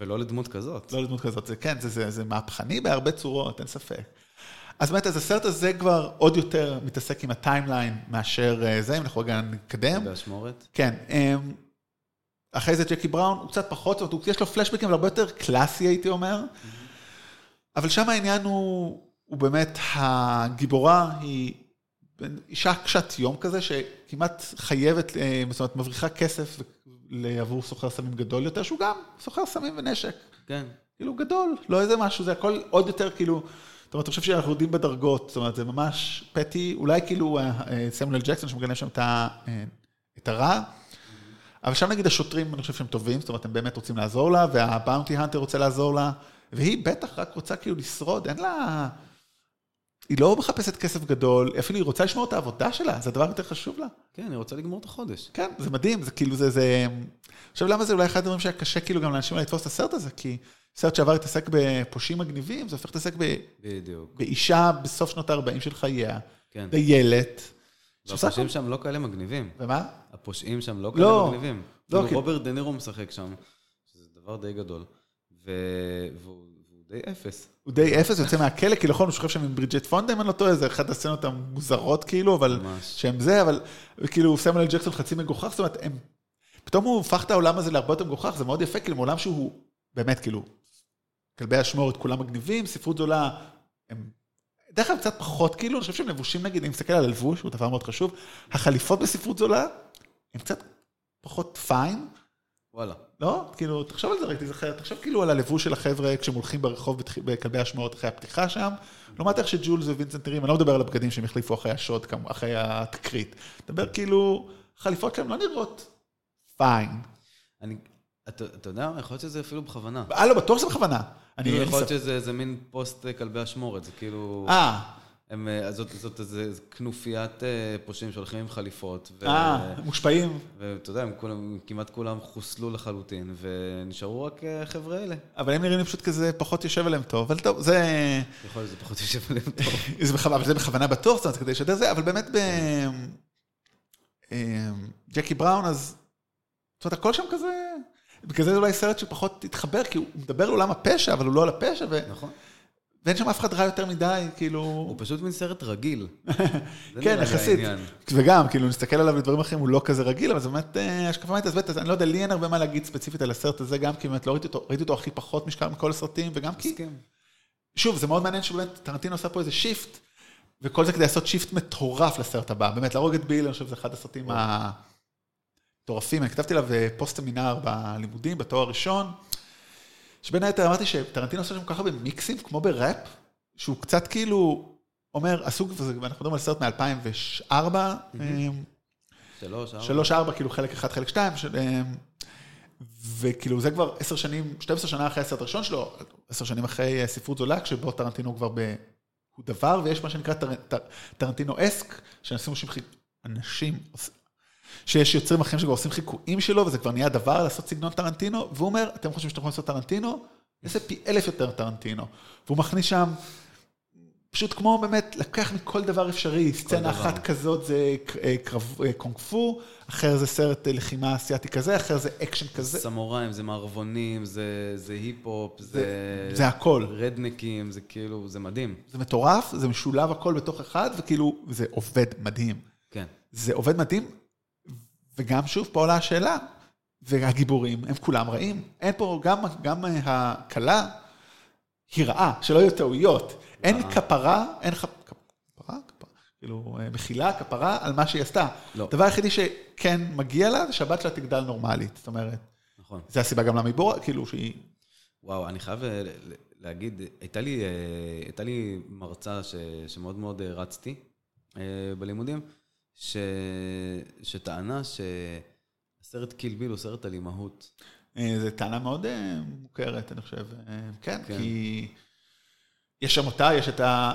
ולא לדמות כזאת. לא לדמות כזאת, זה כן, זה, זה, זה מהפכני בהרבה צורות, אין ספק. אז באמת, אז הסרט הזה כבר עוד יותר מתעסק עם הטיימליין מאשר אה, זה, אם אנחנו רגע נתקדם. באשמורת? כן. אמ, אחרי זה ג'קי בראון, הוא קצת פחות, זאת אומרת, יש לו פלשבקים, אבל הרבה יותר קלאסי, הייתי אומר. אבל שם העניין הוא, הוא באמת, הגיבורה היא אישה קשת יום כזה, שכמעט חייבת, אה, זאת אומרת, מבריחה כסף עבור סוחר סמים גדול יותר, שהוא גם סוחר סמים ונשק. כן. כאילו גדול, לא איזה משהו, זה הכל עוד יותר כאילו, זאת אומרת, אני חושב שאנחנו יודעים בדרגות, זאת אומרת, זה ממש פטי, אולי כאילו אה, אה, סמואל ג'קסון שמגנה שם את הרע. אבל שם נגיד השוטרים, אני חושב שהם טובים, זאת אומרת, הם באמת רוצים לעזור לה, והבאונטי האנטר רוצה לעזור לה, והיא בטח רק רוצה כאילו לשרוד, אין לה... היא לא מחפשת כסף גדול, אפילו היא רוצה לשמור את העבודה שלה, זה הדבר יותר חשוב לה. כן, היא רוצה לגמור את החודש. כן, זה מדהים, זה כאילו, זה, זה... עכשיו, למה זה אולי אחד הדברים שהיה קשה כאילו גם לאנשים לתפוס את הסרט הזה? כי סרט שעבר להתעסק בפושעים מגניבים, זה הופך להתעסק ב... באישה בסוף שנות ה-40 של חייה, כן. בילד. והפושעים שם לא כאלה מגניבים. ומה? הפושעים שם לא כאלה לא. מגניבים. לא, כאילו רוברט דה נירו משחק שם, שזה דבר די גדול. והוא די אפס. הוא די אפס, יוצא מהכלא, כי נכון, הוא שוכב שם עם ברידג'ט פונדה, אם אני לא טועה, זה אחת הסצנות המוזרות כאילו, אבל... שהם זה, אבל כאילו סמואל ג'קסון חצי מגוחך, זאת אומרת, הם... פתאום הוא הפך את העולם הזה להרבה יותר מגוחך, זה מאוד יפה, כאילו, מעולם שהוא באמת, כאילו, כלבי אשמורת, כולם מגניבים, ספרות זולה, הם דרך כלל קצת פחות, כאילו, אני חושב שהם לבושים נגיד, אני מסתכל על הלבוש, הוא דבר מאוד חשוב, החליפות בספרות זולה, הן קצת פחות fine. וואלה. לא? כאילו, תחשוב על זה רגע, תזכר, תחשוב כאילו על הלבוש של החבר'ה כשהם הולכים ברחוב בכלבי אשמורת אחרי הפתיחה שם, לעומת איך שג'ולס ווינסנט נראים, אני לא מדבר על הבגדים שהם החליפו אחרי השוד, אחרי התקרית. מדבר כאילו, החליפות שלהם לא נראות fine. אני, אתה, אתה יודע, יכול להיות שזה אפילו בכוונה. אה, לא, בטוח שזה בכוונה. אני... כאילו, יכול להיות שזה מין פוסט כלבי אשמורת, זה כאילו... אה. הם, אה, זאת, זאת איזו כנופיית אה, פושעים שהולכים עם חליפות. אה, מושפעים. ואתה יודע, הם כולם, כמעט כולם חוסלו לחלוטין, ונשארו רק החבר'ה אה, האלה. אבל הם נראים לי פשוט כזה פחות יושב עליהם טוב, אבל טוב, זה... יכול להיות שזה פחות יושב עליהם טוב. זה בכוונה, אבל זה בכוונה בטוח, זאת אומרת, כדי לשדר זה, אבל באמת ב... ג'קי בראון, אז... זאת אומרת, הכל שם כזה... בגלל זה אולי סרט שפחות התחבר, כי הוא מדבר על עולם הפשע, אבל הוא לא על הפשע, ו... נכון. ואין שם אף אחד רע יותר מדי, כאילו... הוא פשוט מין סרט רגיל. כן, יחסית. וגם, כאילו, נסתכל עליו בדברים אחרים, הוא לא כזה רגיל, אבל זה באמת אה, השקפה מעט, אז אני לא יודע, לי אין הרבה מה להגיד ספציפית על הסרט הזה, גם כי באמת לא ראיתי אותו, ראיתי אותו הכי פחות משקל מכל הסרטים, וגם כי... שוב, זה מאוד מעניין שבאמת טרנטינו עושה פה איזה shift, וכל זה כדי לעשות shift מטורף לסרט הבא. באמת, להרוג את ביל, אני חושב שזה אחד הסרטים המטורפים. אני כתבתי עליו אה, פרוסמינר בלימודים, בתואר הראשון. שבין היתר אמרתי שטרנטינו עושה שם ככה במיקסים, כמו בראפ, שהוא קצת כאילו אומר, הסוג, ואנחנו מדברים על סרט מ-2004, אמ, שלוש, ארבע. שלוש, ארבע, כאילו חלק אחד, חלק שתיים, אמ, וכאילו זה כבר עשר שנים, 12 שנה אחרי הסרט הראשון שלו, עשר שנים אחרי אה, ספרות זולה, כשבו טרנטינו כבר ב... הוא דבר, ויש מה שנקרא טרנטינו אסק, שאנשים אנשים שיש יוצרים אחרים שכבר עושים חיקויים שלו, וזה כבר נהיה דבר לעשות סגנון טרנטינו, והוא אומר, אתם חושבים שאתם יכולים לעשות טרנטינו? נעשה פי אלף יותר טרנטינו. והוא מכניס שם, פשוט כמו באמת, לקח מכל דבר אפשרי, סצנה דבר. אחת כזאת זה אה, קרב, אה, קונג פו, אחר זה סרט אה, לחימה אסיאתי כזה, אחר זה אקשן כזה. סמוראים, זה מערבונים, זה, זה היפ-הופ, זה... זה, זה הכל. רדנקים, זה כאילו, זה מדהים. זה מטורף, זה משולב הכל בתוך אחד, וכאילו, זה עובד מדהים. כן. זה עובד מדהים, וגם שוב, פה עולה השאלה, והגיבורים הם כולם רעים. אין פה, גם, גם הכלה היא רעה, שלא יהיו טעויות. אין כפרה, אין כפרה, כפרה, כאילו, מחילה, כפרה על מה שהיא עשתה. לא. הדבר היחידי שכן מגיע לה, זה שהבת שלה תגדל נורמלית. זאת אומרת, נכון. זה הסיבה גם למה היא. כאילו שהיא... וואו, אני חייב אה, להגיד, הייתה לי, אה, הייתה לי מרצה ש, שמאוד מאוד אה, רצתי אה, בלימודים, ש, שטענה שהסרט קילביל הוא סרט על אימהות. אה, זו טענה מאוד אה, מוכרת, אני חושב. אה, כן, כן. כי יש שם אותה, יש את ה...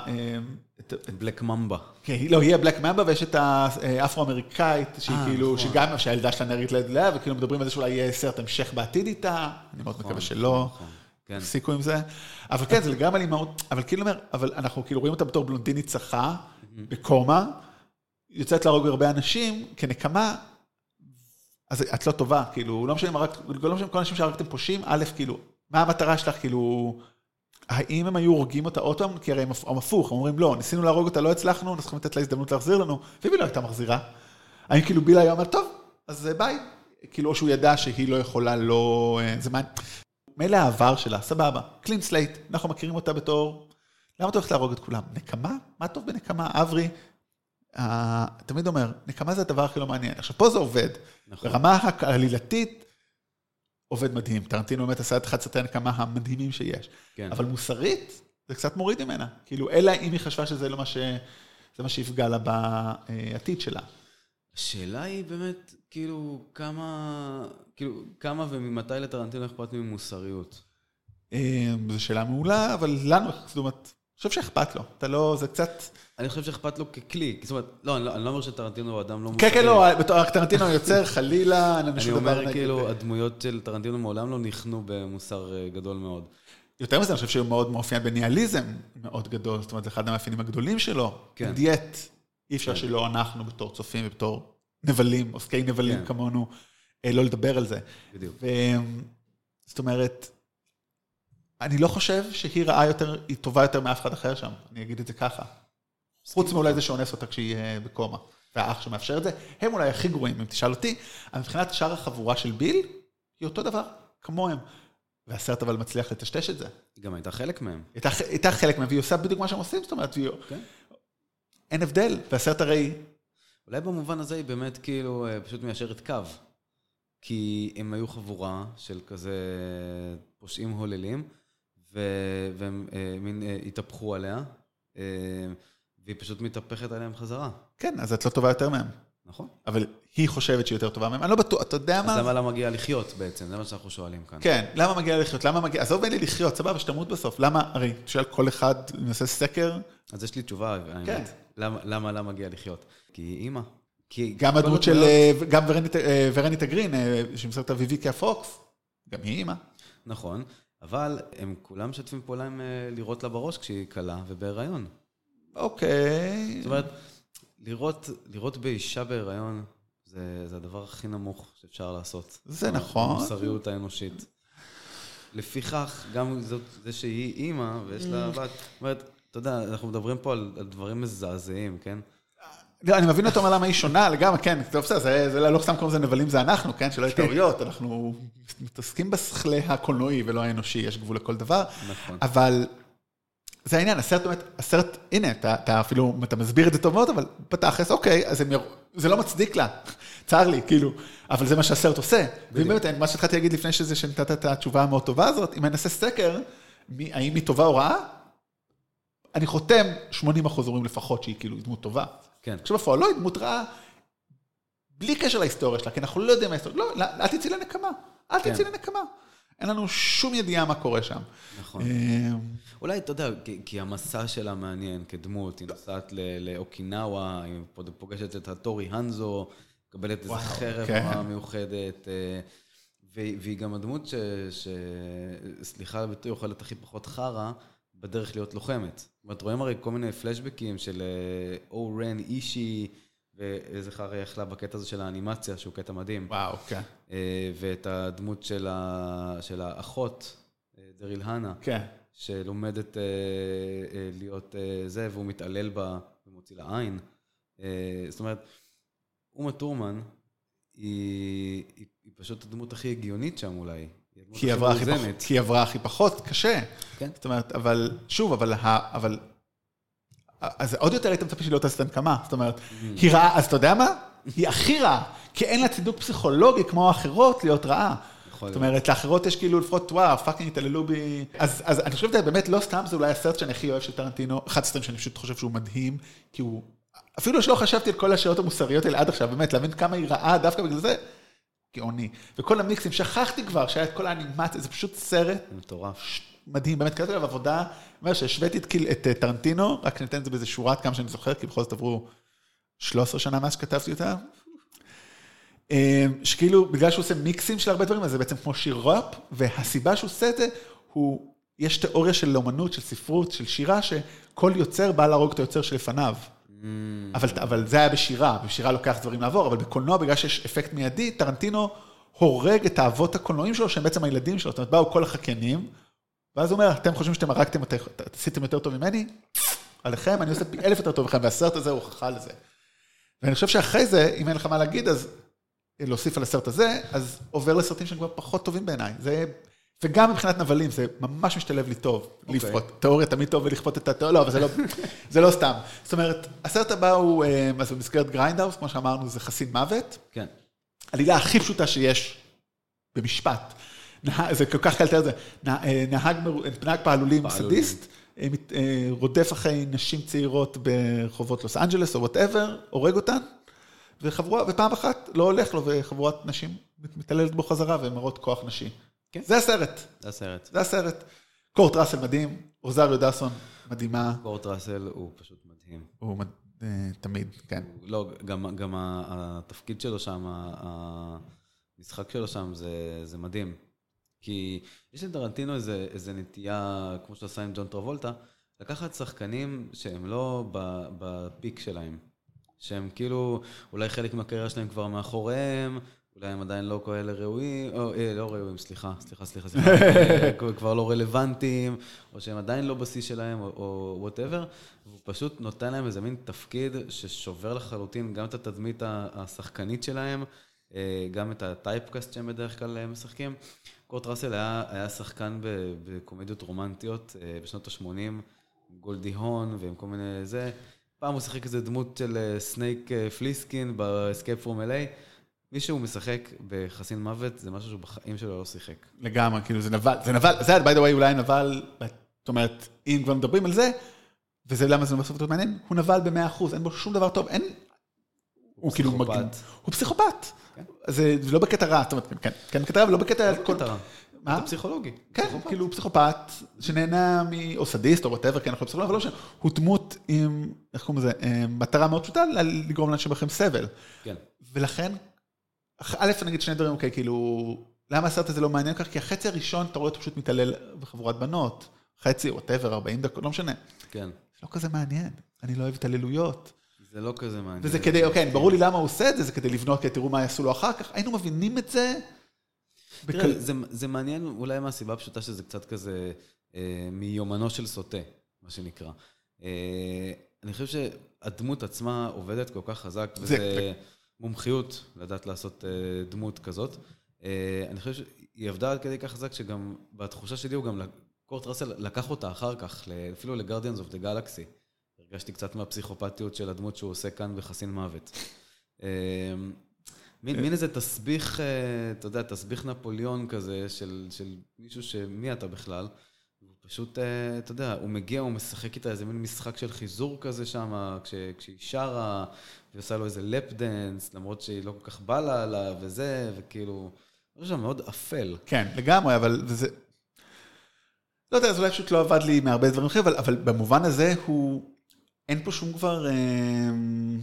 בלק ממבה. כן, לא, היא הבלק ממבה, ויש את האפרו-אמריקאית, שהיא אה, כאילו, נכון. שגם, שהילדה שלה נראית ליד לאה, וכאילו מדברים על זה שאולי יהיה סרט המשך בעתיד איתה, אני מאוד מקווה נכון, שלא. נכון, כן. הפסיקו עם זה. אבל כן, זה לגמרי על אימהות, אבל כאילו אומר, אבל אנחנו כאילו רואים אותה בתור בלונדינית צחה, בקומה, יוצאת להרוג הרבה אנשים, כנקמה, אז את לא טובה, כאילו, לא משנה אם הרגת, לא משנה כל האנשים שהרגתם פושעים, א', כאילו, מה המטרה שלך, כאילו, האם הם היו הורגים אותה עוד פעם? כי הרי הם הפ- הם הפוך, הם אומרים, לא, ניסינו להרוג אותה, לא הצלחנו, אנחנו צריכים לתת לה הזדמנות להחזיר לנו, ואם היא לא הייתה מחזירה, האם כאילו ביל היה אומר, טוב, אז ביי. כאילו, או שהוא ידע שהיא לא יכולה, לא... אה, זה מעניין. מילא העבר שלה, סבבה, clean slate, אנחנו מכירים אותה בתור... למה אתה הולך להרוג את כולם? נקמה? מה טוב בנקמה? אברי, תמיד אומר, נקמה זה הדבר הכי לא מעניין. עכשיו, פה זה עובד. נכון. ברמה העלילתית, עובד מדהים. טרנטינו באמת עשה את אחד סרטי הנקמה המדהימים שיש. כן. אבל מוסרית, זה קצת מוריד ממנה. כאילו, אלא אם היא חשבה שזה לא מה ש... זה מה שיפגע לה בעתיד שלה. השאלה היא באמת, כאילו, כמה, כאילו, כמה וממתי לטרנטינו אכפת ממוסריות? אה, זו שאלה מעולה, אבל לנו, זאת אומרת, אני חושב שאכפת לו. אתה לא, זה קצת... אני חושב שאכפת לו ככלי, זאת אומרת, לא, אני לא, אני לא אומר שטרנטינו הוא אדם לא כן, מוסרי. כן, לא, בתור טרנטינו יוצר, חלילה, אין לנו אני שום דבר אומר, נגד. כאילו, הדמויות של טרנטינו מעולם לא ניחנו במוסר אה, גדול מאוד. יותר מזה, אני חושב שהוא מאוד מאופיין בניהליזם מאוד גדול, זאת אומרת, זה אחד המאפיינים הגדולים שלו. כן. דיאט, אי אפשר כן. שלא אנחנו בתור צופים ובתור נבלים, עוסקי נבלים כן. כמונו, אה, לא לדבר על זה. בדיוק. זאת אומרת, אני לא חושב שהיא רעה יותר, היא טובה יותר מאף אחד אחר שם, אני אגיד את זה ככה. חוץ מאולי זה שאונס אותה כשהיא אה, בקומה, והאח שמאפשר את זה, הם אולי הכי גרועים, אם תשאל אותי, אבל מבחינת שאר החבורה של ביל, היא אותו דבר, כמוהם. והסרט אבל מצליח לטשטש את זה. היא גם הייתה חלק מהם. הייתה- הייתה חלק מהם, והיא עושה בדיוק מה שהם עושים, זאת אומרת, והיא- כן. אין הבדל, והסרט הרי, אולי במובן הזה היא באמת כאילו אה, פשוט מיישרת קו. כי הם היו חבורה של כזה פושעים הוללים, והם אה, מין התהפכו עליה, והיא פשוט מתהפכת עליהם חזרה. כן, אז את לא טובה יותר מהם. נכון? אבל היא חושבת שהיא יותר טובה מהם, אני לא בטוח, אתה יודע אז מה? למה לה מגיע לחיות בעצם? זה מה שאנחנו שואלים כאן. כן, למה מגיע לחיות? למה מגיע, עזוב ממני לחיות, סבבה, שתמות בסוף. למה, הרי, תשאל כל אחד, אם נעשה סקר, אז יש לי תשובה, האמת. כן. למה, למה לה מגיע לחיות? כי היא אימא. כי גם הדמות של, הדמויות- אה, גם ורנית- אה, תגרין, אה, שמסרט אביביקה פוקס, גם היא אימא. נכון, אבל הם כולם משתפים פעולה עם לירות לה בראש כשהיא קלה ובהיריון. אוקיי. זאת אומרת, לראות, לראות באישה בהיריון, זה, זה הדבר הכי נמוך שאפשר לעשות. זה נכון. המוסריות האנושית. לפיכך, גם זאת, זה שהיא אימא ויש לה בת, זאת אומרת, אתה יודע, אנחנו מדברים פה על, על דברים מזעזעים, כן? לא, אני מבין אותו למה היא שונה לגמרי, כן, טוב, בסדר, זה, זה לא סתם קוראים לזה נבלים, זה אנחנו, כן, שלא יהיו טעויות, אנחנו מתעסקים בשכלי הקולנועי ולא האנושי, יש גבול לכל דבר, נכון. אבל זה העניין, הסרט באמת, הסרט, הנה, אתה, אתה אפילו, אתה מסביר את זה טוב מאוד, אבל בתכלס, אוקיי, אז הם, יר- זה לא מצדיק לה, צר לי, כאילו, אבל זה מה שהסרט עושה. ואם באמת, מה שהתחלתי להגיד לפני שזה, שנתת את התשובה המאוד טובה הזאת, אם אני אעשה סקר, מי, האם היא טובה או רעה, אני חותם 80 אחוז אומרים לפחות שהיא כאילו דמות טובה. כן, כשבפועל לא, היא דמות רעה, בלי קשר להיסטוריה שלה, כי אנחנו לא יודעים מה ההיסטוריה, לא, אל תצאי לנקמה, אל כן. תצאי לנקמה. אין לנו שום ידיעה מה קורה שם. נכון. אה, אולי, אתה יודע, כי, כי המסע שלה מעניין כדמות, היא נוסעת לאוקינאווה, היא פוגשת את הטורי הנזו, מקבלת איזה וואו, חרב כן. נורא מיוחדת, אה, והיא גם הדמות ש... ש... סליחה על הביטוי, אוכלת הכי פחות חרא, בדרך להיות לוחמת. זאת אומרת, רואים הרי כל מיני פלשבקים של אה, או רן אישי, ואיזה חרא יש לה בקטע הזה של האנימציה, שהוא קטע מדהים. וואו, כן. אה, ואת הדמות של, ה... של האחות, אה, דריל הנה. כן. שלומדת אה, להיות זה, והוא מתעלל בה ומוציא לה עין. זאת אומרת, אומה טורמן היא, היא, היא פשוט הדמות הכי הגיונית שם אולי. היא כי היא הכי. פחות, כי היא עברה הכי פחות קשה. כן. זאת אומרת, אבל, שוב, אבל, ה- אבל, אז עוד יותר היית מצפה שהיא לא תעשה את הנקמה. זאת אומרת, היא רעה, אז אתה יודע מה? היא הכי רעה, כי אין לה צידוק פסיכולוגי כמו האחרות להיות רעה. זאת. אומרת, לאחרות יש כאילו לפחות, וואו, fucking התעללו בי. אז, אז אני חושב שזה באמת לא סתם, זה אולי הסרט שאני הכי אוהב של טרנטינו, אחד הסרטים שאני פשוט חושב שהוא מדהים, כי הוא, אפילו שלא חשבתי על כל השאלות המוסריות האלה עד עכשיו, באמת, להבין כמה היא רעה דווקא בגלל זה, גאוני. וכל ה mixים, שכחתי כבר שהיה את כל האנימציה, זה פשוט סרט מטורף. מדהים, באמת, כתבתי עליו עבודה, אומר שהשוויתי את, כאילו- את אה, טרנטינו, רק ניתן את זה באיזה שורה עד כמה שאני זוכר, כי בכל זאת עברו 13 שנה מאז שכתבתי אותה. אה, שכאילו, בגלל שהוא עושה מיקסים של הרבה דברים, אז זה בעצם כמו שיר ראפ, והסיבה שהוא עושה את זה, הוא, יש תיאוריה של אומנות, של ספרות, של שירה, שכל יוצר בא להרוג את היוצר שלפניו. אבל, אבל זה היה בשירה, בשירה לוקח דברים לעבור, אבל בקולנוע, בגלל שיש אפקט מיידי, טרנטינו הורג את האבות הקולנועים שלו, שהם בעצם הילדים שלו, זאת אומרת, באו כל החקיינים, ואז הוא אומר, אתם חושבים שאתם הרגתם, עשיתם יותר טוב ממני? עליכם, אני עושה פי אלף יותר טוב מכם, והסרט הזה הוא הוכחה לזה. ואני חושב שאחרי זה, אם אין לך מה להגיד, אז להוסיף על הסרט הזה, אז עובר לסרטים שהם כבר פחות טובים בעיניי. זה, וגם מבחינת נבלים, זה ממש משתלב לי טוב, אוקיי. לכפות. תיאוריה תמיד טוב ולכפות את התיאוריה, לא, אבל זה לא, זה לא סתם. זאת אומרת, הסרט הבא הוא, אה, אז במסגרת גריינדהאוס, כמו שאמרנו, זה חסין מוות. כן. העלילה הכי פשוטה שיש במשפט. נה- זה כל כך קל לתאר את זה. נה- אה, נהג, נהג פעלולים. סדיסט, אה, רודף אחרי נשים צעירות ברחובות לוס אנג'לס או whatever, הורג אותן, וחבורה, ופעם אחת לא הולך לו, וחבורת נשים מת- מתעללת בו חזרה והן מראות כוח נשי. כן. זה הסרט, זה הסרט. זה הסרט. קורט ראסל מדהים, רוזריו דאסון מדהימה, קורט ראסל הוא פשוט מדהים. הוא מד- אה, תמיד, כן. לא, גם, גם התפקיד שלו שם, המשחק שלו שם, זה, זה מדהים. כי יש לטרנטינו איזה, איזה נטייה, כמו שעשה עם ג'ון טרבולטה, לקחת שחקנים שהם לא בפיק שלהם. שהם כאילו, אולי חלק מהקריירה שלהם כבר מאחוריהם, אולי הם עדיין לא כאלה ראויים, או אה, לא ראויים, סליחה, סליחה, סליחה, סליחה, כבר לא רלוונטיים, או שהם עדיין לא בשיא שלהם, או whatever, והוא פשוט נותן להם איזה מין תפקיד ששובר לחלוטין גם את התדמית השחקנית שלהם, אה, גם את ה typecast שהם בדרך כלל אה, משחקים. קורט ראסל היה, היה שחקן בקומדיות רומנטיות אה, בשנות ה-80, גולדי הון ועם כל מיני זה. פעם הוא שיחק איזה דמות של אה, סנייק אה, פליסקין ב-Escape from LA. מישהו משחק בחסין מוות, זה משהו שהוא בחיים שלו לא שיחק. לגמרי, כאילו זה נבל, זה נבל, זה by the way אולי נבל, זאת אומרת, אם כבר מדברים על זה, וזה למה זה בסוף יותר מעניין, הוא נבל במאה אחוז, אין בו שום דבר טוב, אין... הוא כאילו. מגן, הוא פסיכופת. כן. זה לא בקטע רע, זאת אומרת, כן, כן בקטע רע, אבל לא בקטע... לא בקטע רע. מה? אתה פסיכולוגי. כן, פסיכופת. כאילו פסיכופת, שנהנה מ... או סדיסט או whatever, כן, אנחנו פסיכולוגים, אבל לא משנה, הוא דמות עם, איך קוראים לזה, אה, מטרה מאוד פשוטה, לגרום לאנשים אחרים סבל. כן. ולכן, א', אני אגיד שני דברים, אוקיי, כאילו, למה הסרט הזה לא מעניין כך? כי החצי הראשון, אתה רואה אותו פשוט מתעלל בחבורת בנות. חצי, whatever, 40 דקות, לא משנה. כן. זה לא כזה מעניין. אני לא אוהב התעללויות. זה לא כזה מעניין. וזה כדי, אוקיי, ברור לי למה הוא עושה את זה, זה כדי לבנות, כי תראו מה יעשו לו אחר כך. היינו מבינים את זה. תראה, זה, זה מעניין אולי מהסיבה הפשוטה שזה קצת כזה אה, מיומנו של סוטה, מה שנקרא. אה, אני חושב שהדמות עצמה עובדת כל כך חזק, זה- וזה מומחיות לדעת לעשות אה, דמות כזאת. אה, אני חושב שהיא עבדה עד כדי כך חזק, שגם בתחושה שלי הוא גם, קורט ראסל לקח אותה אחר כך, אפילו ל Guardians of the Galaxy. הרגשתי קצת מהפסיכופתיות של הדמות שהוא עושה כאן בחסין מוות. אה, מין, מין איזה תסביך, אה, אתה יודע, תסביך נפוליאון כזה, של, של מישהו שמי אתה בכלל. הוא פשוט, אה, אתה יודע, הוא מגיע, הוא משחק איתה איזה מין משחק של חיזור כזה שם, כש, כשהיא שרה, והיא עושה לו איזה lap dance, למרות שהיא לא כל כך בא לה עליו וזה, וכאילו, זה שם מאוד אפל. כן, לגמרי, אבל זה... לא יודע, אז אולי פשוט לא עבד לי מהרבה דברים אחרים, אבל, אבל במובן הזה הוא... אין פה שום כבר... אמ,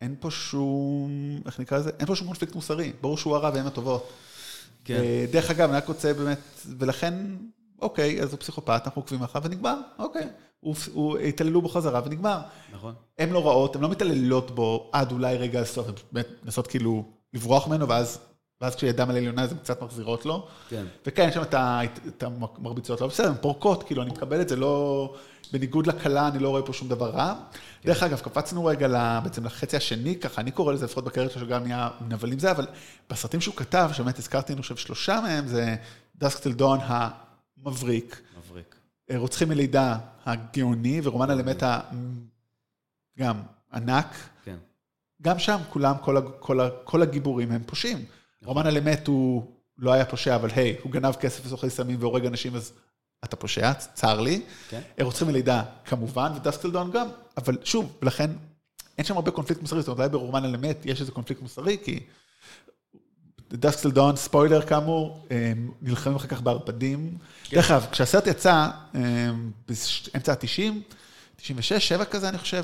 אין פה שום... איך נקרא לזה? אין פה שום קונפליקט מוסרי. ברור שהוא הרע והם הטובות. כן. אה, דרך אגב, אני רק רוצה באמת... ולכן, אוקיי, אז הוא פסיכופת, אנחנו עוקבים אחריו ונגמר, אוקיי. הוא- הוא התעללו בו חזרה ונגמר. נכון? הן לא רעות, הן לא מתעללות בו עד אולי רגע הסוף, הן באמת מנסות כאילו לברוח ממנו, ואז ואז כשידם על עליונה זה קצת מחזירות לו. כן. וכן, יש שם את המרביצות, לא בסדר, הן פורקות, כאילו, אני מקבל את זה, לא... בניגוד לכלה, אני לא רואה פה שום דבר רע. דרך אגב, קפצנו רגע בעצם לחצי השני, ככה, אני קורא לזה לפחות בקריירה שלו, שגם נהיה נבלים זה, אבל בסרטים שהוא כתב, שבאמת הזכרתי, אני חושב, שלושה מהם, זה דסקטל דון המבריק, מבריק. רוצחים מלידה הגאוני, ורומן על אמת. גם ענק. כן. גם שם כולם, כל, כל, כל הגיבורים הם פושעים. רומן על אמת הוא לא היה פושע, אבל היי, הוא גנב כסף וסוחר סמים והורג אנשים, אז אתה פושע, צר לי. כן. רוצחים מלידה כמובן, ודסקלדון גם, אבל שוב, ולכן אין שם הרבה קונפליקט מוסרי, זאת אומרת, אולי ברומן על אמת יש איזה קונפליקט מוסרי, כי דסקלדון, ספוילר כאמור, נלחמים אחר כך בערפדים. דרך אגב, כשהסרט יצא, באמצע ה-90, 96, 7 כזה, אני חושב,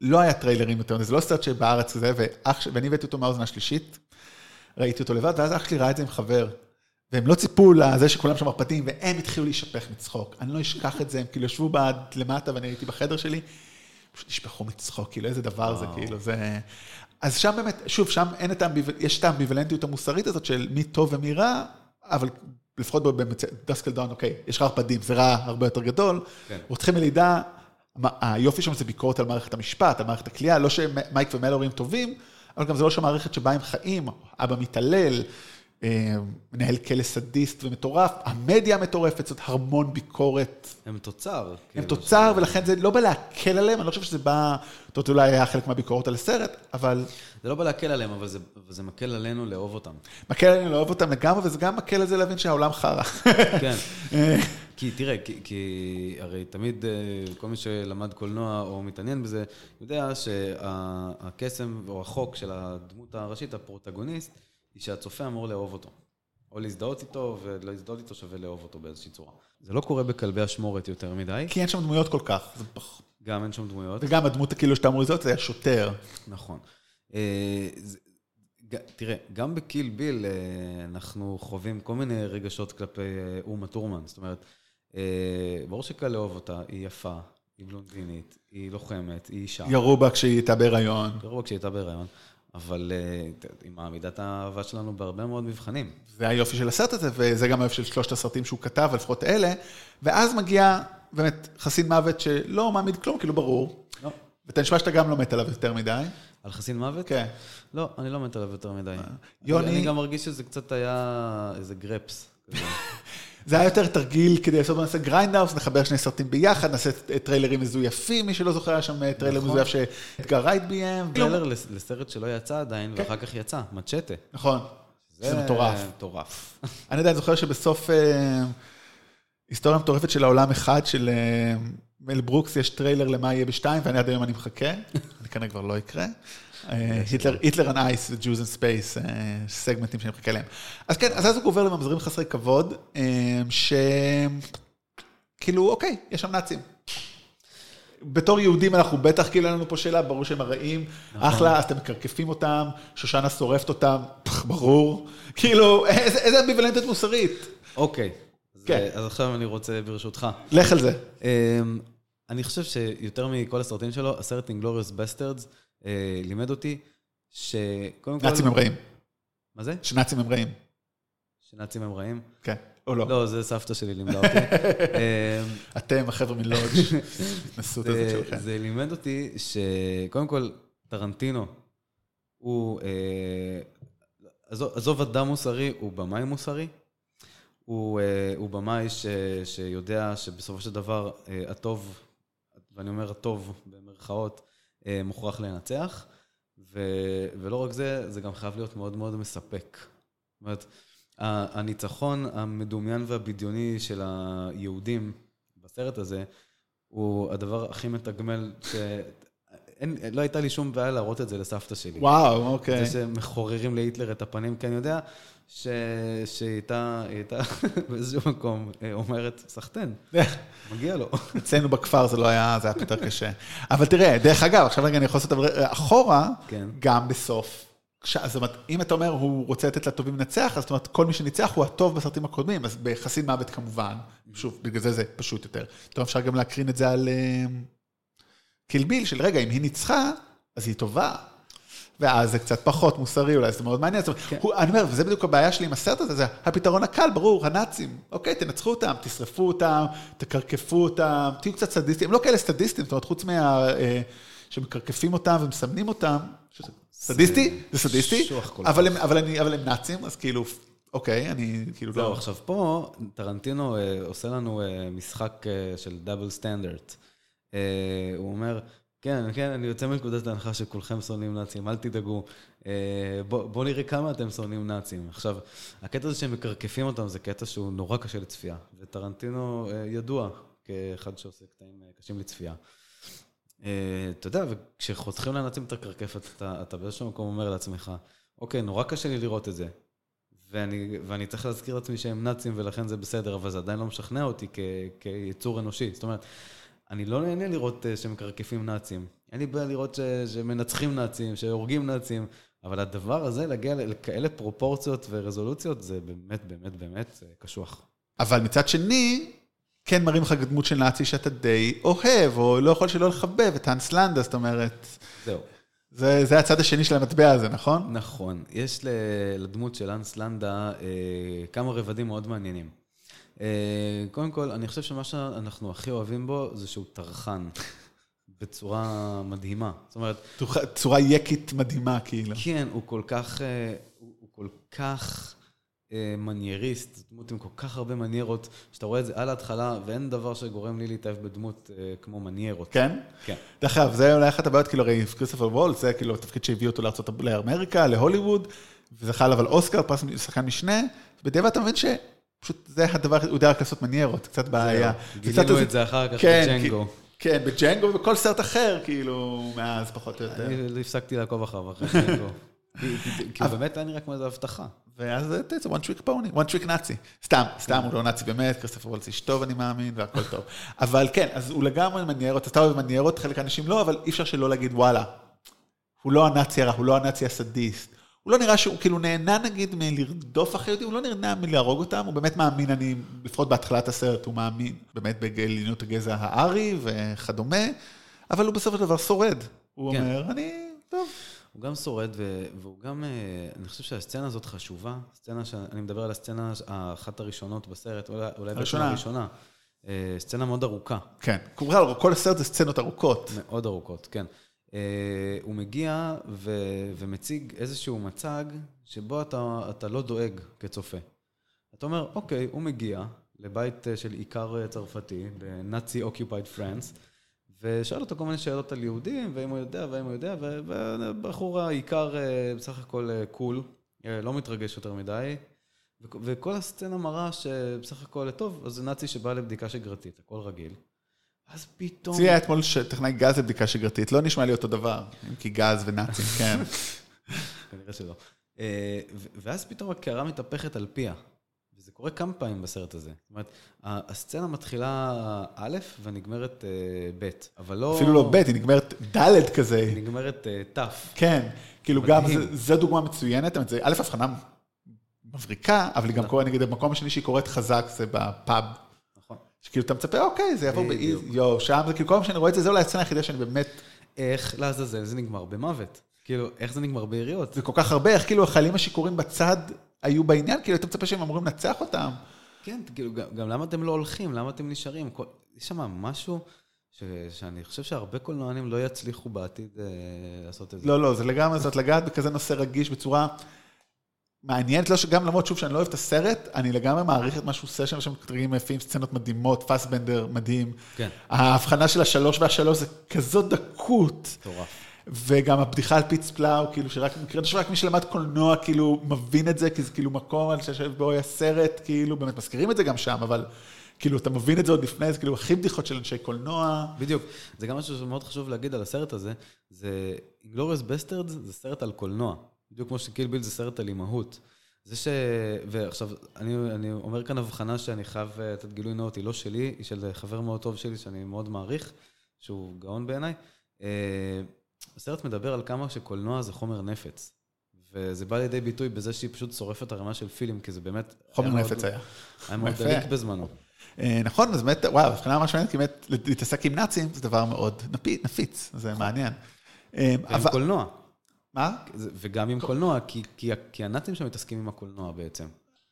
לא היה טריילרים יותר, זה לא סרט שבארץ כזה, ואני הבאתי אותו מהאוזן השלישית, ראיתי אותו לבד, ואז אח שלי ראה את זה עם חבר. והם לא ציפו לזה שכולם שם מרפדים, והם התחילו להישפך מצחוק. אני לא אשכח את זה, הם כאילו ישבו בעד למטה ואני הייתי בחדר שלי, פשוט נשפכו מצחוק, כאילו איזה דבר זה, וואו. כאילו זה... אז שם באמת, שוב, שם אין את האמביוול... יש את האמביוולנטיות המוסרית הזאת של מי טוב ומי רע, אבל לפחות בדסקלדון, אוקיי, יש לך ערפדים, זה רע הרבה יותר גדול. כן. רוצחים מלידה, היופי שם זה ביקורת על מערכת המשפט, על מערכת הכלייה, לא שמייק ומלורי הם טובים, אבל גם זה לא שהמערכת שבה הם חיים, אבא מתעלל, מנהל כלא סדיסט ומטורף, המדיה המטורפת, זאת המון ביקורת. הם תוצר. הם כאילו, תוצר, ולכן זה לא בא להקל עליהם, אני לא חושב שזה בא, זאת אומרת, אולי היה חלק מהביקורת על הסרט, אבל זה לא בא להקל עליהם, אבל זה, מקל עלינו לאהוב אותם. מקל עלינו לאהוב אותם לגמרי, וזה גם מקל על זה להבין שהעולם חרא. כן. כי תראה, כי, כי הרי תמיד אה, כל מי שלמד קולנוע או מתעניין בזה, יודע שהקסם או החוק של הדמות הראשית, הפרוטגוניסט, היא שהצופה אמור לאהוב אותו. או להזדהות איתו, ולא להזדהות איתו שווה לאהוב אותו באיזושהי צורה. זה לא קורה בכלבי אשמורת יותר מדי, כי אין שם דמויות כל כך. זה גם אין שם דמויות. וגם הדמות כאילו שאתה אמור לזהות זה השוטר. נכון. אה, תראה, גם בקיל ביל אה, אנחנו חווים כל מיני רגשות כלפי אה, אומה טורמן. זאת אומרת, ברור שקל לאהוב אותה, היא יפה, היא בלונדינית, היא לוחמת, היא אישה. ירו בה כשהיא הייתה בהיריון. גרוע כשהיא הייתה בהיריון, אבל אה, היא מעמידה את האהבה שלנו בהרבה מאוד מבחנים. זה היופי של הסרט הזה, וזה גם היופי של שלושת הסרטים שהוא כתב, לפחות אלה. ואז מגיע באמת חסין מוות שלא מעמיד כלום, כאילו ברור. לא. ואתה נשמע שאתה גם לא מת עליו יותר מדי. על חסין מוות? כן. לא, אני לא מת עליו יותר מדי. יוני- אני גם מרגיש שזה קצת היה איזה גרפס. זה היה יותר תרגיל כדי לעשות, נעשה גריינדהאוס, נחבר שני סרטים ביחד, נעשה טריילרים מזויפים, מי שלא זוכר, היה שם טריילר נכון. מזויף שאחר כך רייט ביים. טריילר לס- לסרט שלא יצא עדיין, כן. ואחר כך יצא, מצ'טה. נכון, זה מטורף. מטורף. אני עדיין זוכר שבסוף אה, היסטוריה מטורפת של העולם אחד, של אה, מל ברוקס, יש טריילר למה יהיה בשתיים, ואני עד היום אני מחכה, אני כנראה כבר לא יקרה. אה, Hitler on Ice ו Jews in Space, סגמנטים שאני מחכה להם. אז כן, אז אז הוא עובר לממזרים חסרי כבוד, אה, ש... כאילו, אוקיי, יש שם נאצים. בתור יהודים אנחנו בטח, כאילו אין לנו פה שאלה, ברור שהם הרעים, אחלה, אז אתם מקרקפים אותם, שושנה שורפת אותם, ברור. כאילו, איזה אמביוולנטיות מוסרית. אוקיי. כן. אז עכשיו אני רוצה, ברשותך. לך על זה. אמ, אני חושב שיותר מכל הסרטים שלו, הסרט Inglourious Basterds לימד אותי שקודם כל... נאצים הם רעים. מה זה? שנאצים הם רעים. שנאצים הם רעים? כן, או לא. לא, זה סבתא שלי לימדה אותי. אמ, אתם, החבר'ה מלודג', ההתנסות הזאת זה- שלכם. זה לימד אותי שקודם כל, טרנטינו הוא, אה, עזוב- אדם מוסרי, הוא במאי מוסרי. הוא, אה, הוא במאי ש, שיודע שבסופו של דבר אה, הטוב, ואני אומר הטוב במרכאות, אה, מוכרח לנצח. ו, ולא רק זה, זה גם חייב להיות מאוד מאוד מספק. זאת אומרת, הניצחון המדומיין והבדיוני של היהודים בסרט הזה, הוא הדבר הכי מתגמל, ש... אין, לא הייתה לי שום בעיה להראות את זה לסבתא שלי. וואו, אוקיי. זה שמחוררים להיטלר את הפנים, כי אני יודע ש... שהיא הייתה, באיזשהו מקום אה, אומרת, סחטיין, מגיע לו. אצלנו בכפר זה לא היה, זה היה יותר קשה. אבל תראה, דרך אגב, עכשיו רגע אני יכול לעשות אחורה, כן. גם בסוף. כש- זאת אומרת, אם אתה אומר, הוא רוצה לתת לטובים לנצח, אז זאת אומרת, כל מי שניצח הוא הטוב בסרטים הקודמים, אז בחסין מוות כמובן, שוב, בגלל זה זה פשוט יותר. טוב, אפשר גם להקרין את זה על אה, קילביל, של רגע, אם היא ניצחה, אז היא טובה. ואז זה קצת פחות מוסרי אולי, זה מאוד מעניין. כן. הוא- אני אומר, וזה בדיוק הבעיה שלי עם הסרט הזה, זה הפתרון הקל, ברור, הנאצים. אוקיי, תנצחו אותם, תשרפו אותם, תקרקפו אותם, תהיו קצת סדיסטים. הם לא כאלה סדיסטים, זאת אומרת, חוץ מה... אה, שמקרקפים אותם ומסמנים אותם. שזה סדיסטי? זה סדיסטי? אבל הם- אבל אני- אבל הם נאצים, אז כאילו, אוקיי, אני כאילו זהו, לא... עכשיו פה, טרנטינו אה, עושה לנו אה, משחק אה, של דאבל סטנדרט. אה, הוא אומר, כן, כן, אני יוצא מנקודת ההנחה שכולכם שונאים נאצים, אל תדאגו. אה, בוא- בואו נראה כמה אתם שונאים נאצים. עכשיו, הקטע הזה שהם מקרקפים אותם זה קטע שהוא נורא קשה לצפייה. וטרנטינו אה, ידוע כאחד שעושה קטעים אה, קשים לצפייה. אתה יודע, וכשחותכים לנאצים את הקרקפת, אתה, אתה באיזשהו מקום אומר לעצמך, אוקיי, נורא קשה לי לראות את זה. ואני, ואני צריך להזכיר לעצמי שהם נאצים ולכן זה בסדר, אבל זה עדיין לא משכנע אותי כ, כיצור אנושי. זאת אומרת, אני לא נהנה לראות אה, שמקרקפים נאצים. אין לי בעיה לראות ש, שמנצחים נאצים, שהורגים נאצים, אבל הדבר הזה, להגיע לכאלה פרופורציות ורזולוציות, זה באמת, באמת, באמת אה, קשוח. אבל מצד שני, כן מראים לך דמות של נאצי שאתה די אוהב, או לא יכול שלא לחבב את האנס לנדה, זאת אומרת, זהו. זה, זה הצד השני של המטבע הזה, נכון? נכון. יש לדמות של אנס לנדה אה, כמה רבדים מאוד מעניינים. אה, קודם כל, אני חושב שמה שאנחנו הכי אוהבים בו זה שהוא טרחן בצורה מדהימה. זאת אומרת, צורה- יקית מדהימה, כאילו. כן, הוא כל כך, אה, הוא, כל כך אה, מנייריסט, דמות עם כל כך הרבה מניירות, שאתה רואה את זה על ההתחלה, ואין דבר שגורם לי להתאהב בדמות כמו מניירות. כן? כן. דרך אגב, זה אולי אחת הבעיות, כאילו, הרי כריסטופר וולט, זה כאילו התפקיד שהביא אותו לארצות הברית, לאמריקה, להוליווד, וזכה עליו על אוסקר, פרס שחקן משנה, ובדיעבד אתה מבין שפשוט זה הדבר, הוא יודע רק לעשות מניירות, קצת בעיה. גילינו את זה אחר כך כן, בג'נגו. כן, בג'נגו ובכל סרט אחר, כאילו, מאז פחות או יותר. אני לא הפסקתי לעקוב אחריו אחרי ג'נגו. כי- הוא באמת היה נראה כמו איזו הבטחה. ואז זה one trick pony, one trick נאצי. סתם, סתם, הוא לא נאצי באמת, כריסטופר וולץ איש טוב, אני מאמין, והכל טוב. אבל כן, אז הוא לגמרי מניירות, אתה אוהב מניירות, חלק האנשים לא, אבל אי אפשר שלא להגיד, וואלה, הוא לא הנאצי הרע, הוא לא הנאצי הסדיסט. הוא לא נראה שהוא כאילו נהנה נגיד מלרדוף אחרי יהודים, הוא לא נהנה מלהרוג אותם, הוא באמת מאמין, אני, לפחות בהתחלת הסרט, הוא מאמין באמת בעליונות הגזע הארי וכדומה, אבל הוא בסופו של דבר שורד. הוא כן. אומר, אני, טוב. הוא גם שורד, והוא גם, אה, אני חושב שהסצנה הזאת חשובה. סצנה, ש- אני מדבר על הסצנה, האחת הראשונות בסרט, אולי אולי בעצם הראשונה. הראשונה. אה, סצנה מאוד ארוכה, כן, כל הסרט זה סצנות ארוכות. מאוד ארוכות, כן. אה, הוא מגיע ו- ומציג איזשהו מצג שבו אתה, אתה לא דואג כצופה. אתה אומר, אוקיי, הוא מגיע לבית אה, של איכר אה, צרפתי, ב Nazi occupied France, ושואל אותו כל מיני שאלות על יהודים, ואם הוא יודע, ואם הוא יודע, ו- והבחור האיכר אה, בסך הכל קול, לא מתרגש יותר מדי, וכ- וכל הסצנה מראה שבסך הכל, טוב, אז זה נאצי שבא לבדיקה שגרתית, הכל רגיל. אז פתאום... היה אתמול שטכנאי גז לבדיקה שגרתית, לא נשמע לי אותו דבר, אם כי גז ונאצים, כן. כנראה שלא. אה, ואז פתאום הקערה מתהפכת על פיה. וזה קורה כמה פעמים בסרט הזה. זאת אומרת, הסצנה מתחילה א' ונגמרת אה, ב', אבל לא... אפילו לא ב', היא נגמרת ד' כזה. היא נגמרת אה, ת'. כן, כאילו גם. זה- זו דוגמה מצוינת, זאת אומרת, זה א', הבחנה מבריקה, אבל היא גם קוראת, נגיד, המקום השני שהיא קוראת חזק זה בפאב. שכאילו אתה מצפה, אוקיי, זה יעבור באיז. יואו, שם זה כאילו, כל פעם שאני רואה את זה, זה אולי הסצנה היחידה שאני באמת, איך לעזאזל זה נגמר במוות? כאילו, איך זה נגמר ביריות? זה כל כך הרבה, איך כאילו החיילים השיכורים בצד היו בעניין, כאילו אתה מצפה שהם אמורים לנצח אותם. כן, כאילו, גם, גם למה אתם לא הולכים? למה אתם נשארים? כל, יש שם משהו ש, שאני חושב שהרבה קולנוענים לא יצליחו בעתיד אה, לעשות את זה. לא, לא, זה לגמרי, זאת לגעת בכזה נושא רגיש בצורה מעניינת, לא שגם למרות שוב שאני לא אוהב את הסרט, אני לגמרי מעריך את מה שהוא עושה שם, שם קטעים יפים, סצנות מדהימות, פסבנדר מדהים. כן, ההבחנה של השלוש והשלוש זה כזאת דקות. מטורף. וגם הבדיחה על פיץ פלאו, כאילו שרק, מקרה שרק מי שלמד קולנוע, כאילו, מבין את זה, כי זה כאילו מקום על שיושב בו היה סרט, כאילו, באמת מזכירים את זה גם שם, אבל כאילו, אתה מבין את זה עוד לפני, זה כאילו הכי בדיחות של אנשי קולנוע. בדיוק. זה גם משהו שמאוד חשוב להגיד על הסרט הזה, זה Inglourious Bastards זה סרט על קולנוע. בדיוק כמו שקיל ביל זה סרט על אימהות. זה ש... ועכשיו, אני, אני אומר כאן הבחנה שאני חייב אה, לתת גילוי נאות, היא לא שלי, היא של חבר מאוד טוב שלי שאני מאוד מעריך, שהוא גאון בעיניי. אה, הסרט מדבר על כמה שקולנוע זה חומר נפץ. וזה בא לידי ביטוי בזה שהיא פשוט שורפת ערימה של פילים, כי זה באמת... חומר נפץ היה. היה מאוד. דליק בזמנו. אה, נכון, אז באמת, וואו, הבחנה ממש מעניינת, כי באמת, להתעסק עם נאצים זה דבר מאוד נפי- נפיץ, זה מעניין. ועם אבל, קולנוע. מה? וגם עם קולנוע, כי- כי כי הנאצים שם מתעסקים עם הקולנוע בעצם.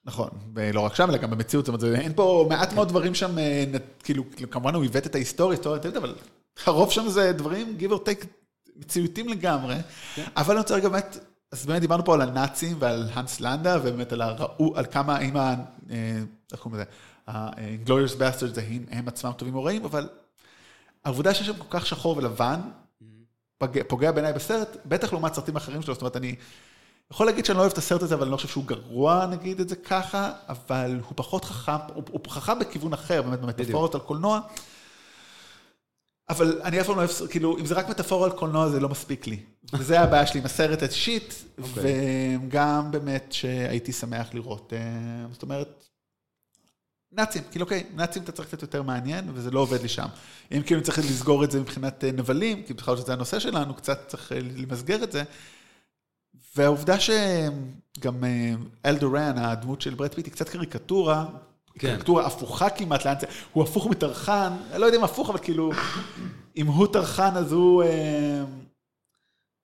נכון, ולא רק שם, אלא גם במציאות, זאת אומרת, אין פה מעט מאוד דברים שם, אה, נ- כאילו, כמובן הוא עיוות את ההיסטוריה, היסטוריה, יודע, אבל הרוב שם זה דברים, give or take, מציאותיים לגמרי. אבל אני רוצה רגע באמת, אז באמת דיברנו פה על הנאצים ועל האנס לנדה, ובאמת על הראו, על כמה, אם ה... אה, איך קוראים לזה? ה-Glorious Bastards הם- עצמם טובים או רעים, אבל העובדה שיש שם כל כך שחור ולבן, פוגע, פוגע בעיניי בסרט, בטח לעומת סרטים אחרים שלו, זאת אומרת, אני יכול להגיד שאני לא אוהב את הסרט הזה, אבל אני לא חושב שהוא גרוע, נגיד את זה ככה, אבל הוא פחות חכם, הוא, הוא חכם בכיוון אחר, באמת במטאפורות על קולנוע. אבל אני אף פעם לא אוהב, כאילו, אם זה רק מטאפורה על קולנוע, זה לא מספיק לי. וזה הבעיה שלי עם הסרט אישית, וגם באמת שהייתי שמח לראות, אה, זאת אומרת, נאצים, כאילו אוקיי, נאצים אתה צריך קצת יותר מעניין, וזה לא עובד לי שם. אם כאילו צריך לסגור את זה מבחינת אה, נבלים, כי בכלל שזה הנושא שלנו, קצת צריך אה, למסגר את זה. והעובדה שגם אה, אלדו ריין, הדמות של ברד פיט, היא קצת קריקטורה, כן. קריקטורה הפוכה כמעט לאן זה, הוא הפוך מטרחן, אני לא יודע אם הפוך, אבל כאילו, אם הוא טרחן אז הוא...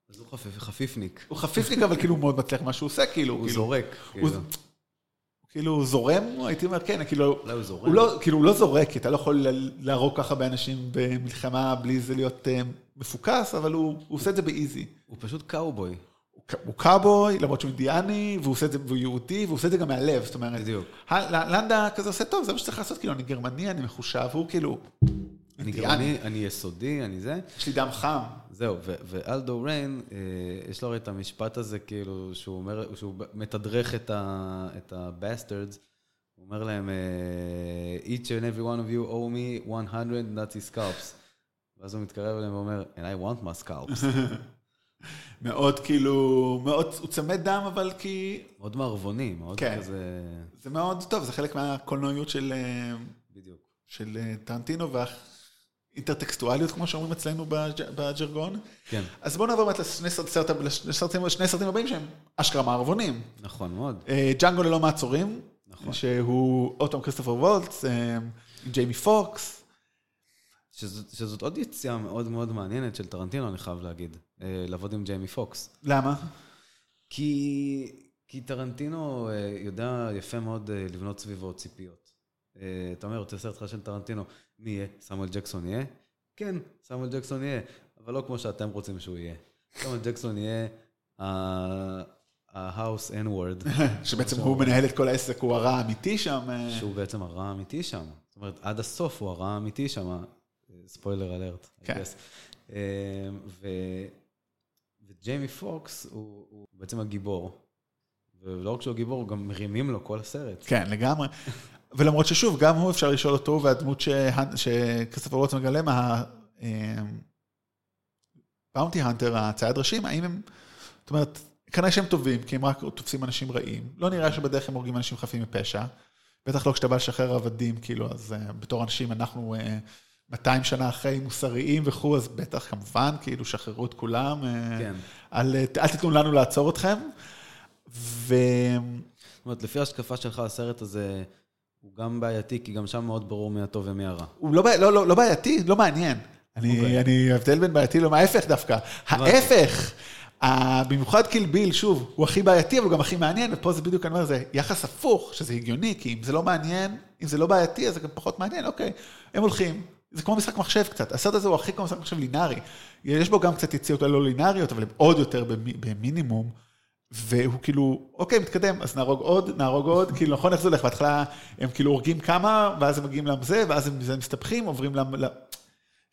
אז הוא חפיפניק. הוא חפיפניק, אבל כאילו הוא מאוד מצליח במה שהוא עושה, כאילו. הוא כאילו, זורק. הוא- כאילו. כאילו, זורם, הייתי אומר, כן, כאילו... אולי הוא זורק. הוא לא, כאילו, הוא לא זורק, כי אתה לא יכול להרוג ככה באנשים במלחמה בלי זה להיות אה, מפוקס, אבל הוא, הוא עושה את זה באיזי. הוא פשוט קאובוי. הוא ק- הוא קאבוי, למרות שהוא אינדיאני, והוא עושה את זה, והוא יהודי, והוא עושה את זה גם מהלב, זאת אומרת, בדיוק. לנדה כזה עושה טוב, זה מה שצריך לעשות, כאילו, אני גרמני, אני מחושב, הוא כאילו, אני גרמני, אני יסודי, אני זה. יש לי דם חם. זהו, ואלדו ריין, אה, יש לו הרי את המשפט הזה, כאילו, שהוא אומר, שהוא מתדרך את ה- את ה-bastards, הוא אומר להם, אה, each and every one of you owe me 100 Nazi scalps. ואז הוא מתקרב אליהם ואומר, and I want my scalps. מאוד כאילו, מאוד, הוא צמא דם, אבל כי מאוד מערבוני, מאוד כן. כזה... זה מאוד טוב, זה חלק מהקולנועיות של, אה, בדיוק. של טרנטינו והאינטרטקסטואליות, כמו שאומרים אצלנו בג'- בג'רגון. כן, אז בואו נעבור באמת לשני סרט- סרט- לשני סרטים, הבאים שהם אשכרה מערבונים. נכון מאוד. אה, ג'אנגו ללא מעצורים, נכון. שהוא עוד פעם כריסטופר וולץ, אה, ג'יימי פוקס. שזאת, שזאת עוד יציאה מאוד מאוד מעניינת של טרנטינו, אני חייב להגיד. אה, לעבוד עם ג'יימי פוקס. למה? כי, כי טרנטינו יודע יפה מאוד לבנות סביבו ציפיות. אתה אומר, סרט לך של טרנטינו, מי יהיה? סמואל ג'קסון יהיה? כן, סמואל ג'קסון יהיה, אבל לא כמו שאתם רוצים שהוא יהיה. סמואל ג'קסון יהיה ה-house n-word, שבעצם הוא מנהל את כל העסק, הוא הרע האמיתי שם. אה, שהוא בעצם הרע האמיתי שם. זאת אומרת, עד הסוף הוא הרע האמיתי שם. אה, ספוילר אלרט, כן. וג'יימי פוקס הוא, הוא בעצם הגיבור. ולא רק שהוא גיבור, גם מרימים לו כל הסרט. כן, לגמרי. ולמרות ששוב, גם הוא אפשר לשאול אותו, והדמות שהנ- שכריסטופר וולטס מגלם, הבאונטי הנטר, הצייד ראשים, האם הם, זאת אומרת, כנראה שהם טובים, כי הם רק תופסים אנשים רעים. לא נראה שבדרך הם הורגים אנשים חפים מפשע. בטח לא כשאתה בא לשחרר עבדים, כאילו, אז uh, בתור אנשים אנחנו uh, 200 שנה אחרי מוסריים וכו', אז בטח, כמובן, כאילו, שחררו את כולם. Uh, כן. אל, אל תיתנו לנו לעצור אתכם. ו... זאת אומרת, לפי ההשקפה שלך, הסרט הזה הוא גם בעייתי, כי גם שם מאוד ברור מי הטוב ומי הרע. הוא לא, לא, לא, לא בעייתי, לא מעניין. אני, אוקיי. אני, ההבדל בין בעייתי למה, ההפך דווקא. ההפך. במיוחד קילביל, שוב, הוא הכי בעייתי, אבל הוא גם הכי מעניין, ופה זה בדיוק, אני אומר, זה יחס הפוך, שזה הגיוני, כי אם זה לא מעניין, אם זה לא בעייתי, אז זה גם פחות מעניין, אוקיי. הם הולכים, זה כמו משחק מחשב קצת. הסרט הזה הוא הכי כמו משחק מחשב לינארי. יש בו גם קצת יציאות לא לינאריות, אבל הן עוד יותר במי- במינימום. והוא כאילו, אוקיי, מתקדם, אז נהרוג עוד, נהרוג עוד, כאילו, נכון איך זה הולך? בהתחלה הם כאילו הורגים כמה, ואז הם מגיעים לזה, ואז הם מסתבכים, עוברים ל...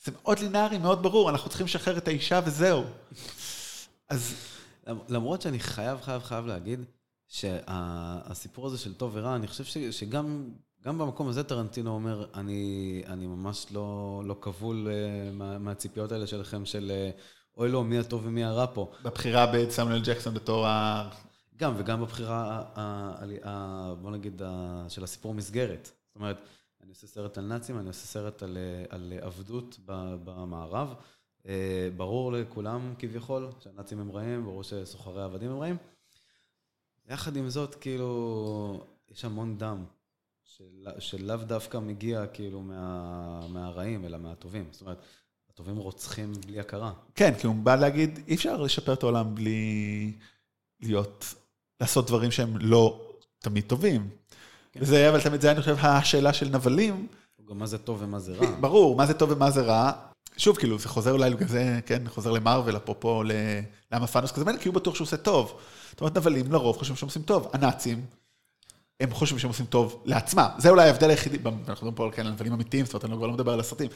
זה מאוד לינארי, מאוד ברור, אנחנו צריכים לשחרר את האישה וזהו. אז למ- למרות שאני חייב, חייב, חייב להגיד שהסיפור הזה של טוב ורע, אני חושב ש, שגם גם במקום הזה טרנטינו אומר, אני, אני ממש לא, לא כבול uh, מה, מהציפיות האלה שלכם של אה, אוי לא, מי הטוב ומי הרע פה. בבחירה בסמואל ג'קסון בתור ה... גם, וגם בבחירה, בוא נגיד, ה- של הסיפור מסגרת. זאת אומרת, אני עושה סרט על נאצים, אני עושה סרט על, על עבדות במערב. אה, ברור לכולם כביכול שהנאצים הם רעים, ברור שסוחרי העבדים הם רעים. יחד עם זאת, כאילו, יש המון דם, של, שלאו דווקא מגיע כאילו מה, מהרעים, אלא מהטובים. זאת אומרת, הטובים רוצחים בלי הכרה. כן, כי הוא בא להגיד, אי אפשר לשפר את העולם בלי להיות, לעשות דברים שהם לא תמיד טובים. כן. וזה, אבל תמיד זה, אני חושב, השאלה של נבלים. גם מה זה טוב ומה זה רע. ברור, מה זה טוב ומה זה רע. שוב, כאילו, זה חוזר אולי לכזה, כן, חוזר למרוויל, אפרופו ל... למה פאנוס כזה, כי הוא בטוח שהוא עושה טוב. זאת אומרת, נבלים לרוב חושבים שהם עושים טוב. הנאצים, הם חושבים שהם עושים טוב לעצמם. זה אולי ההבדל היחידי, אנחנו מדברים פה על כאלה נבלים אמיתיים, זאת אומרת, אני כבר לא מדבר על הסרטים.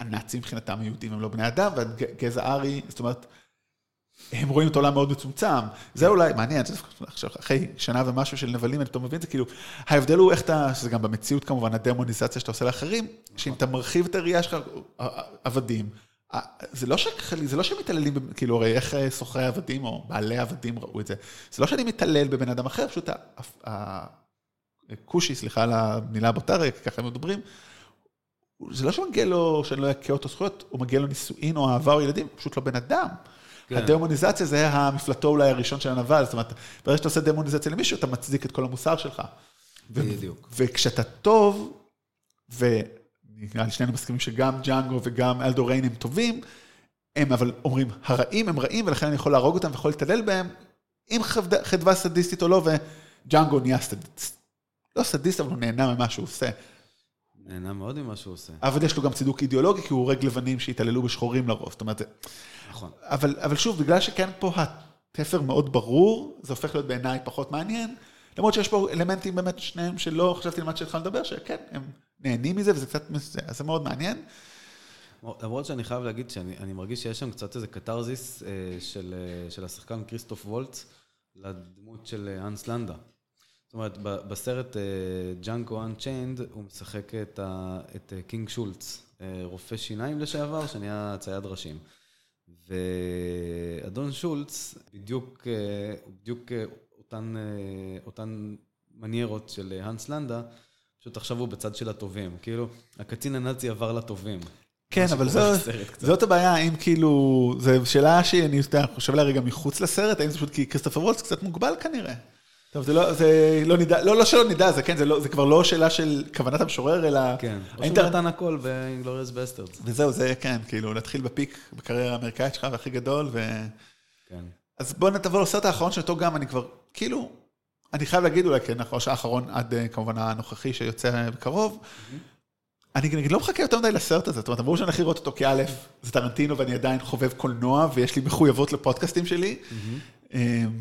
הנאצים מבחינתם היהודים הם לא בני אדם, והגזע הארי, זאת אומרת, הם רואים את העולם מאוד מצומצם. זה אולי, מעניין, עכשיו, אחרי שנה ומשהו של נבלים, אני פתאום מבין את זה, כאילו, ההבדל הוא איך אתה, שזה גם במציאות כמובן, הדמוניזציה שאתה עושה לאחרים, שאם אתה מרחיב את הראייה שלך, עבדים, זה לא, ש... זה לא שהם מתעללים, כאילו, הרי איך סוחרי עבדים או בעלי עבדים ראו את זה, זה לא שאני מתעלל בבן אדם אחר, פשוט הכושי, סליחה על המילה הבוטריה, ככה הם מדברים, זה לא שמגיע לו, שאני לא אכה אותו זכויות, הוא מגיע לו נישואין או אהבה או ילדים, פשוט לא בן אדם. כן. הדמוניזציה זה המפלטו אולי הראשון של הנבל, זאת אומרת, ברגע שאתה עושה דמוניזציה למישהו, אתה מצדיק את כל המוסר שלך. בדיוק. וכשאתה טוב, ונראה לי שנינו מסכימים שגם ג'אנגו וגם אלדוריין הם טובים, הם אבל אומרים, הרעים הם רעים, ולכן אני יכול להרוג אותם ויכול להתעלל בהם, אם חדווה סדיסטית או לא, וג'אנגו נהיה סדיסט. לא סדיסט, אבל הוא נהנה ממה שהוא עושה. נהנה מאוד ממה שהוא עושה. אבל יש לו גם צידוק אידיאולוגי, כי הוא הורג לבנים שהתעללו בשחורים לרוב. זאת אומרת, נכון. אבל, אבל שוב, בגלל שכן פה התפר מאוד ברור, זה הופך להיות בעיניי פחות מעניין. למרות שיש פה אלמנטים באמת שניהם שלא חשבתי למה שהתחלנו לדבר, שכן, הם נהנים מזה וזה קצת, זה, זה מאוד מעניין. למרות שאני חייב להגיד שאני מרגיש שיש שם קצת איזה קתרזיס אה, של, אה, של השחקן כריסטוף וולץ לדמות של האנס לנדה. זאת אומרת, בסרט Django Unchained הוא משחק את, את קינג שולץ, רופא שיניים לשעבר, שנהיה צייד ראשים. ואדון שולץ, בדיוק, בדיוק אותן, אותן מניירות של האנס לנדה, פשוט עכשיו הוא בצד של הטובים. כאילו, הקצין הנאצי עבר לטובים. כן, אבל זו, זאת הבעיה, האם כאילו, זו שאלה שאני חושב עליה רגע מחוץ לסרט, האם זה פשוט כי כריסטופר וולץ קצת מוגבל כנראה. טוב, זה לא, זה לא נדע, לא, לא שלא נדע, זה כן, זה, לא, זה כבר לא שאלה של כוונת המשורר, אלא... כן, או שהוא נתן הכל ב Basterds. וזהו, זה כן, כאילו, להתחיל בפיק בקריירה האמריקאית שלך, והכי גדול, ו... כן. אז בוא נתעבור לסרט האחרון שאותו גם, אני כבר, כאילו, אני חייב להגיד אולי, כן, האחרון עד כמובן הנוכחי שיוצא בקרוב. אני, אני לא מחכה יותר מדי לסרט הזה, זאת אומרת, אמרו שאני הולך לראות אותו כא', זה טרנטינו ואני עדיין חובב קולנוע, ויש לי מחויבות לפודקאסטים שלי.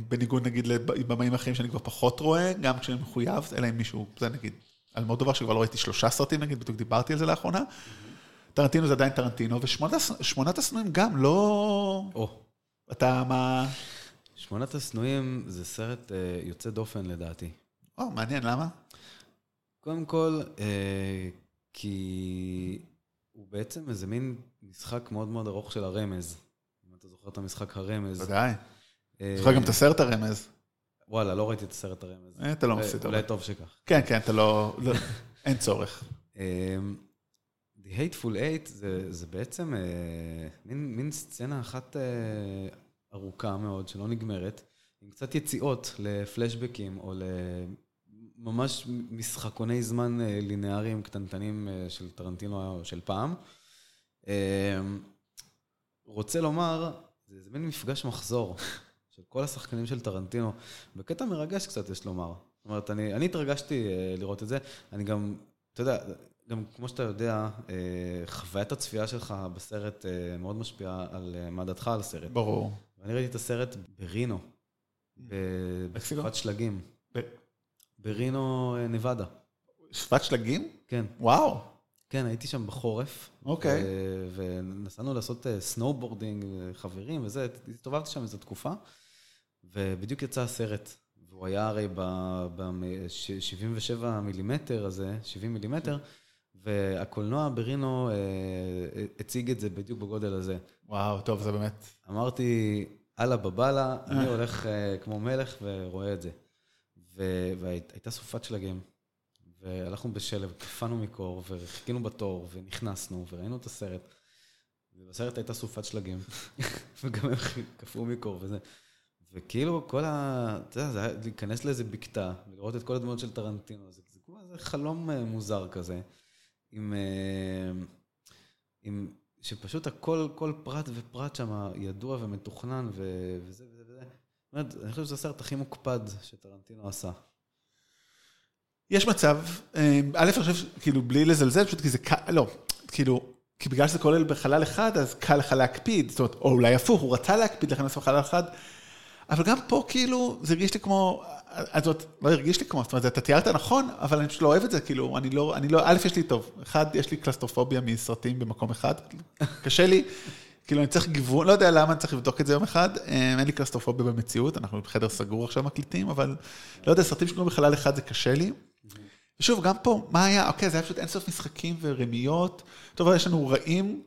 בניגוד נגיד לבמאים אחרים שאני כבר פחות רואה, גם כשאני מחויב, אלא אם מישהו, זה נגיד, על מאוד דבר שכבר לא ראיתי שלושה סרטים נגיד, בדיוק דיברתי על זה לאחרונה. טרנטינו זה עדיין טרנטינו, ושמונת השנואים גם לא... או. אתה מה... שמונת השנואים זה סרט יוצא דופן לדעתי. או, מעניין, למה? קודם כל, כי הוא בעצם איזה מין משחק מאוד מאוד ארוך של הרמז. אם אתה זוכר את המשחק הרמז. ודאי. זוכר גם את הסרט הרמז. וואלה, לא ראיתי את הסרט הרמז. אתה לא מפסיד. אולי טוב שכך. כן, כן, אתה לא... אין צורך. The Hateful Eight זה בעצם מין סצנה אחת ארוכה מאוד, שלא נגמרת, עם קצת יציאות לפלשבקים או לממש משחקוני זמן לינאריים קטנטנים של טרנטינו של פעם. רוצה לומר, זה מין מפגש מחזור. של כל השחקנים של טרנטינו, בקטע מרגש קצת, יש לומר. זאת אומרת, אני, אני התרגשתי uh, לראות את זה. אני גם, אתה יודע, גם כמו שאתה יודע, uh, חוויית הצפייה שלך בסרט uh, מאוד משפיעה על מה דעתך על הסרט. ברור. ואני ראיתי את הסרט ברינו, בסופת שלגים. ב... ברינו, נבדה. סופת שלגים? כן. וואו. כן, הייתי שם בחורף. אוקיי. ונסענו לעשות snowboarding, חברים וזה, הסתובבתי שם איזו תקופה. ובדיוק יצא הסרט, והוא היה הרי ב-77 מילימטר הזה, 70 מילימטר, והקולנוע ברינו הציג את זה בדיוק בגודל הזה. וואו, טוב, זה באמת... אמרתי, אללה בבאללה, אני הולך כמו מלך ורואה את זה. והייתה סופת שלגים, והלכנו בשלב, קפאנו מקור, וחיכינו בתור, ונכנסנו, וראינו את הסרט. ובסרט הייתה סופת שלגים, וגם הם קפאו מקור וזה. וכאילו כל ה... אתה יודע, זה היה להיכנס לאיזה בקתה, ולראות את כל הדמויות של טרנטינו, זה, כמו איזה חלום מוזר כזה, עם, עם שפשוט הכל, כל פרט ופרט שם ידוע ומתוכנן ו- וזה וזה וזה. זאת אומרת, אני חושב שזה הסרט הכי מוקפד שטרנטינו עשה. יש מצב, אה, א', אני חושב, כאילו, בלי לזלזל, פשוט כי זה קל, לא, כאילו, כי בגלל שזה כולל בחלל אחד, אז קל לך להקפיד, זאת אומרת, או אולי הפוך, הוא רצה להקפיד לכן לעשות בחלל אחד, אבל גם פה, כאילו, זה הרגיש לי כמו, אה, זאת לא הרגיש לי כמו, זאת אומרת, אתה תיארת נכון, אבל אני פשוט לא אוהב את זה, כאילו, אני לא, אני לא, א', יש לי טוב, אחד, יש לי קלסטרופוביה מסרטים במקום אחד, קשה לי, כאילו, אני צריך גיוון, לא יודע למה אני צריך לבדוק את זה יום אחד, אה, אין לי קלסטרופוביה במציאות, אנחנו בחדר סגור עכשיו מקליטים, אבל לא יודע, סרטים שקוראים בחלל אחד זה קשה לי. ושוב, גם פה, מה היה? אוקיי, זה היה פשוט אינסוף משחקים ורמיות. טוב, יש לנו רעים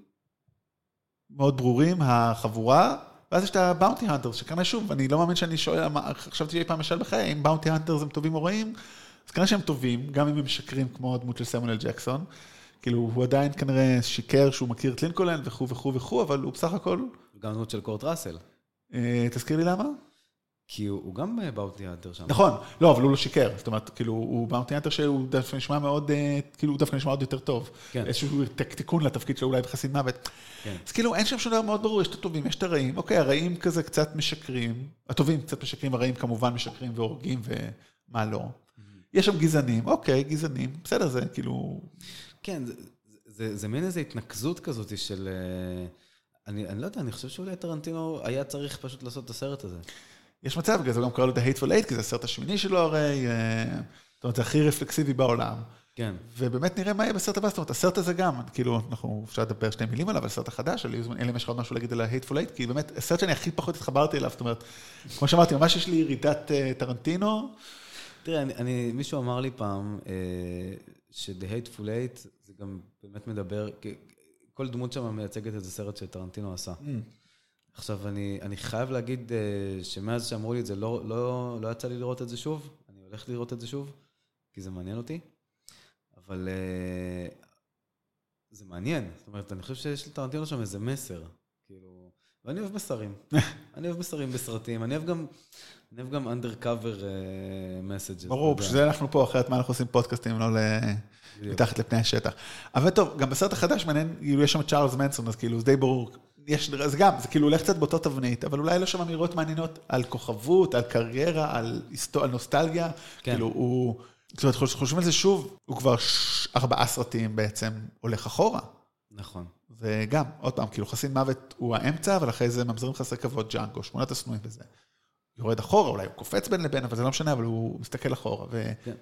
מאוד ברורים, החבורה, ואז יש את הבאונטי הנטרס, שכנראה שוב, אני לא מאמין שאני שואל, חשבתי שאי פעם אשאל בחיי, אם באונטי הנטרס הם טובים או רעים, אז כנראה שהם טובים, גם אם הם משקרים כמו הדמות של סמואל ג'קסון. כאילו, הוא עדיין כנראה שיקר שהוא מכיר את לינקולן וכו' וכו' וכו', אבל הוא בסך הכל, גם דמות של קורט ראסל. אה, תזכיר לי למה? כי הוא, גם אה, באוטי האנטר שם. נכון, לא, אבל הוא לא שיקר, זאת אומרת, כאילו, הוא באונטי הנטר שהוא דווקא נשמע מאוד, אה, כאילו, הוא דווקא נשמע עוד יותר טוב. כן. איזשהו תיקון לתפקיד שלו אולי בחסין מוות. כן. אז כאילו, אין שם שום דבר מאוד ברור, יש את הטובים, יש את הרעים. אוקיי, הרעים כזה קצת משקרים, הטובים קצת משקרים, הרעים כמובן משקרים והורגים ומה לא. יש שם גזענים, אוקיי, גזענים, בסדר, זה כאילו... כן, זה, זה, זה מין איזו התנקזות כזאת של... אה, אני, אני לא יודע, אני חושב שאולי טרנטינו היה צריך פשוט לעשות את הסרט הזה. יש מצב, בגלל זה גם קרא לו The Hateful Eight, כי זה הסרט השמיני שלו הרי, אה, זאת אומרת, זה הכי רפלקסיבי בעולם. כן. ובאמת נראה מה יהיה בסרט הבא, זאת אומרת, הסרט הזה גם, כאילו, אנחנו, אפשר לדבר שתי מילים עליו, על הסרט החדש, אלא אם יש לך עוד משהו להגיד על ה-Hateful Eight, כי באמת, הסרט שאני הכי פחות התחברתי אליו, זאת אומרת, כמו שאמרתי, ממש יש לי ירידת אה, טרנטינו, תראה, אני, אני, מישהו אמר לי פעם אה, ש-The Hateful Eight זה גם באמת מדבר, כל דמות שם מייצגת איזה סרט שטרנטינו עשה. עכשיו, אני, אני חייב להגיד אה, שמאז שאמרו לי את זה, לא, לא, לא יצא לי לראות את זה שוב, אני הולך לראות את זה שוב, כי זה מעניין אותי, אבל אה, זה מעניין. זאת אומרת, אני חושב שיש לטרנטינו שם איזה מסר, כאילו, ואני אוהב מסרים. אני אוהב מסרים בסרטים, אני אוהב גם, אני אוהב גם undercover uh, messages. ברור. בשביל זה אנחנו פה, אחרת מה אנחנו עושים פודקאסטים, לא ל... מתחת לפני השטח. אבל טוב, גם בסרט החדש מעניין, כאילו יש שם צ'ארלס מנסון, אז כאילו זה די ברור. יש, זה גם, זה כאילו הולך קצת באותו תבנית, אבל אולי לא שם אמירות מעניינות על כוכבות, על קריירה, על, היסטו, על נוסטלגיה. כן. כאילו הוא, זאת אומרת, חוש- חושבים על זה שוב, הוא כבר ארבעה סרטים בעצם הולך אחורה. נכון. וגם, עוד פעם, כאילו חסין מוות הוא האמצע, אבל אחרי זה ממזרים חסרי כבוד ג'אנגו, שמונת השנואים וזה. יורד אחורה, אולי הוא קופץ בין לבין, אבל זה לא משנה, אבל הוא מסתכל אחורה. ו... כן.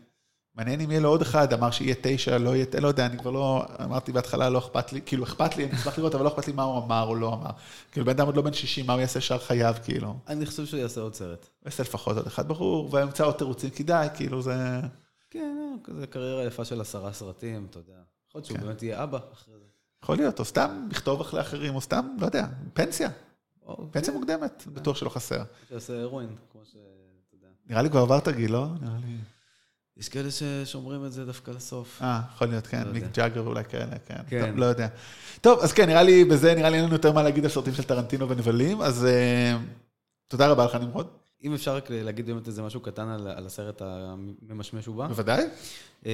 מעניין אם יהיה לו עוד אחד, אמר שיהיה תשע, לא יהיה, לא יודע, אני כבר לא, אמרתי בהתחלה, לא אכפת לי, כאילו אכפת לי, אני אשמח לראות, אבל לא אכפת לי מה הוא אמר או לא אמר. כאילו בן אדם עוד לא בן 60, מה הוא יעשה שאר חייו, כאילו. אני חושב שהוא יעשה עוד סרט. הוא יעשה לפחות עוד אחד ברור, וימצא עוד תירוצים, כדאי, כאילו זה... כן, אה, כזה קריירה יפה של עשרה סרטים, אתה יודע. יכול להיות שהוא כן. באמת יהיה אבא אחרי זה. יכול להיות, או סתם לכתוב אחרי אחרים, או סתם, לא יודע, פנסיה, או פנסיה כן, מוקדמת, בטוח שלא חסר. שיעשה הרואין, כמו ש... נראה לי כבר עברת גיל, לא? נראה לי... יש כאלה ששומרים את זה דווקא לסוף. אה, יכול להיות, כן, לא מיק. ג'אגר אולי כאלה, כן. כן. טוב, לא יודע. טוב, אז כן, נראה לי בזה, נראה לי אין לנו יותר מה להגיד על סרטים של טרנטינו ונבלים, אז אה, תודה רבה לך, נמרוד. אם אפשר רק להגיד באמת איזה משהו קטן על, על הסרט הממשמש ובא. בוודאי. אה,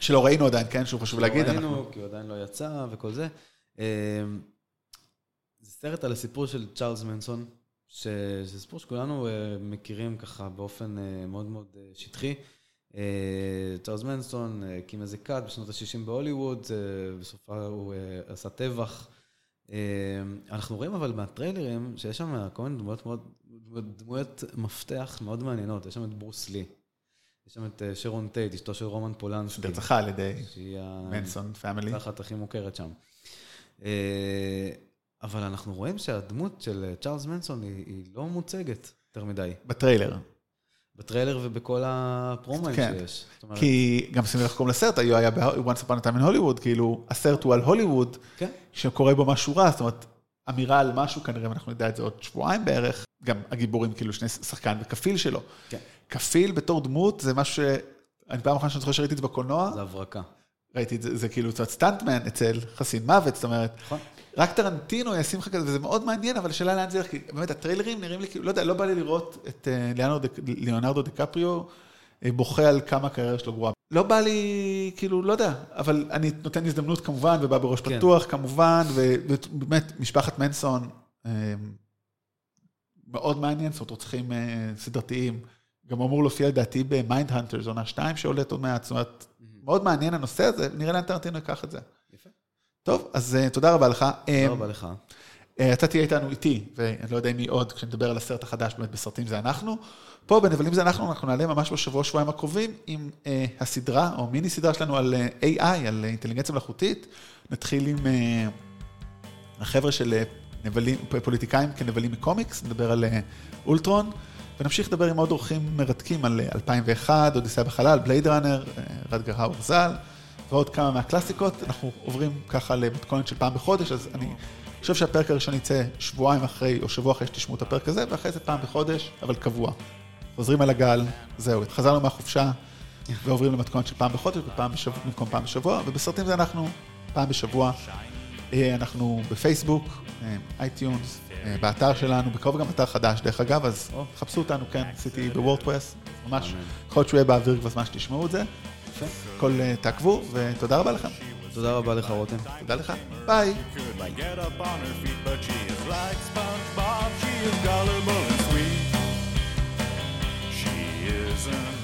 שלא ראינו עדיין, כן, שהוא חשוב להגיד. לא אנחנו- ראינו, כי הוא עדיין לא יצא וכל זה. אה, זה סרט על הסיפור של צ'ארלס מנסון, שזה סיפור שכולנו מכירים ככה באופן מאוד מאוד שטחי. אה, צ'ארלס מנסון אה, הקים איזה כת בשנות ה-60 בהוליווד, אה, בסופה הוא עשה טבח. אנחנו רואים אבל מהטריילרים שיש שם כל מיני דמויות מאוד, דמויות מפתח מאוד מעניינות. יש שם את ברוס לי, יש שם את שרון טייט, אשתו של רומן פולנסקי. נרצחה על ידי שהיא Manson family. הכת הכי מוכרת שם. אבל אנחנו רואים שהדמות של צ'ארלס מנסון היא, היא לא מוצגת יותר מדי. בטריילר. בטריילר ובכל הפרומואים כן. שיש. אומרת, כי גם שים לב איך קוראים לסרט, היו היה ב- Once Upon a Time in Hollywood, כאילו, הסרט הוא על הוליווד, כן, שקורה בו משהו רע, זאת אומרת, אמירה על משהו, כנראה, ואנחנו נדע את זה עוד שבועיים בערך, גם הגיבורים, כאילו, שני שחקן וכפיל שלו. כן. כפיל בתור דמות, זה משהו ש... אני פעם אחרונה שאני זוכר שראיתי את זה בקולנוע, זה הברקה. ראיתי את זה, זה כאילו, אומרת, סטנטמן אצל חסין מוות, זאת אומרת, נכון. רק טרנטינו ישים לך כזה, וזה מאוד מעניין, אבל השאלה לאן זה ילך, כי באמת הטריילרים נראים לי כאילו, לא יודע, לא בא לי לראות את אה, ליאונרדו- ליאונרדו דקפריו, בוכה על כמה הקריירה שלו גרועה. לא בא לי, כאילו, לא יודע, אבל אני נותן הזדמנות כמובן, ובא בראש כן. פתוח כמובן, ובאמת, משפחת מנסון, אה, מאוד מעניין, זאת אומרת, רוצחים אה, סדרתיים. גם אמור להופיע לדעתי במיינד הנטר, זונה 2 שעולת עוד מעט, זאת אומרת, מאוד מעניין הנושא הזה, נראה לאן טרנטינו ייקח את זה. יפה. טוב, אז אה, תודה רבה לך. תודה רבה לך. אה, אתה תהיה איתנו איתי, ואני לא יודע מי עוד, כשנדבר על הסרט החדש, באמת בסרטים זה אנחנו. פה בנבלים זה אנחנו, אנחנו נעלה ממש בשבוע, שבועיים הקרובים עם אה, הסדרה, או מיני סדרה שלנו על אה, AI, על אה, אינטליגנציה מלאכותית. נתחיל עם אה, החבר'ה של אה, נבלים, פוליטיקאים כנבלים מקומיקס, נדבר על אה, אולטרון, ונמשיך לדבר עם עוד אורחים מרתקים על אה, 2001, אודיסאה בחלל, בלייד ראנר, אה, רדגר האוור ז"ל, ועוד כמה מהקלאסיקות. אנחנו עוברים ככה למתכונת של פעם בחודש, אז אני חושב שהפרק הראשון יצא שבועיים אחרי, או שבוע אחרי שתשמעו את הפרק הזה, ואחרי זה פעם בחודש, אבל קבוע. חוזרים על הגל, זהו, התחזרנו מהחופשה, ועוברים למתכונת של פעם בחודש, ופעם בשבוע, במקום פעם בשבוע, ובסרטים זה אנחנו פעם בשבוע. אה, אנחנו בפייסבוק, אה, iTunes, אה, באתר שלנו, בקרוב גם אתר חדש, דרך אגב, אז. חפשו אותנו, כן, עשיתי ב WordPress, ממש. יכול להיות שהוא יהיה באוויר בזמן שתשמעו את זה. אה, תעקבו, ותודה רבה לכם. תודה רבה לך, רותם. תודה לך, ביי. could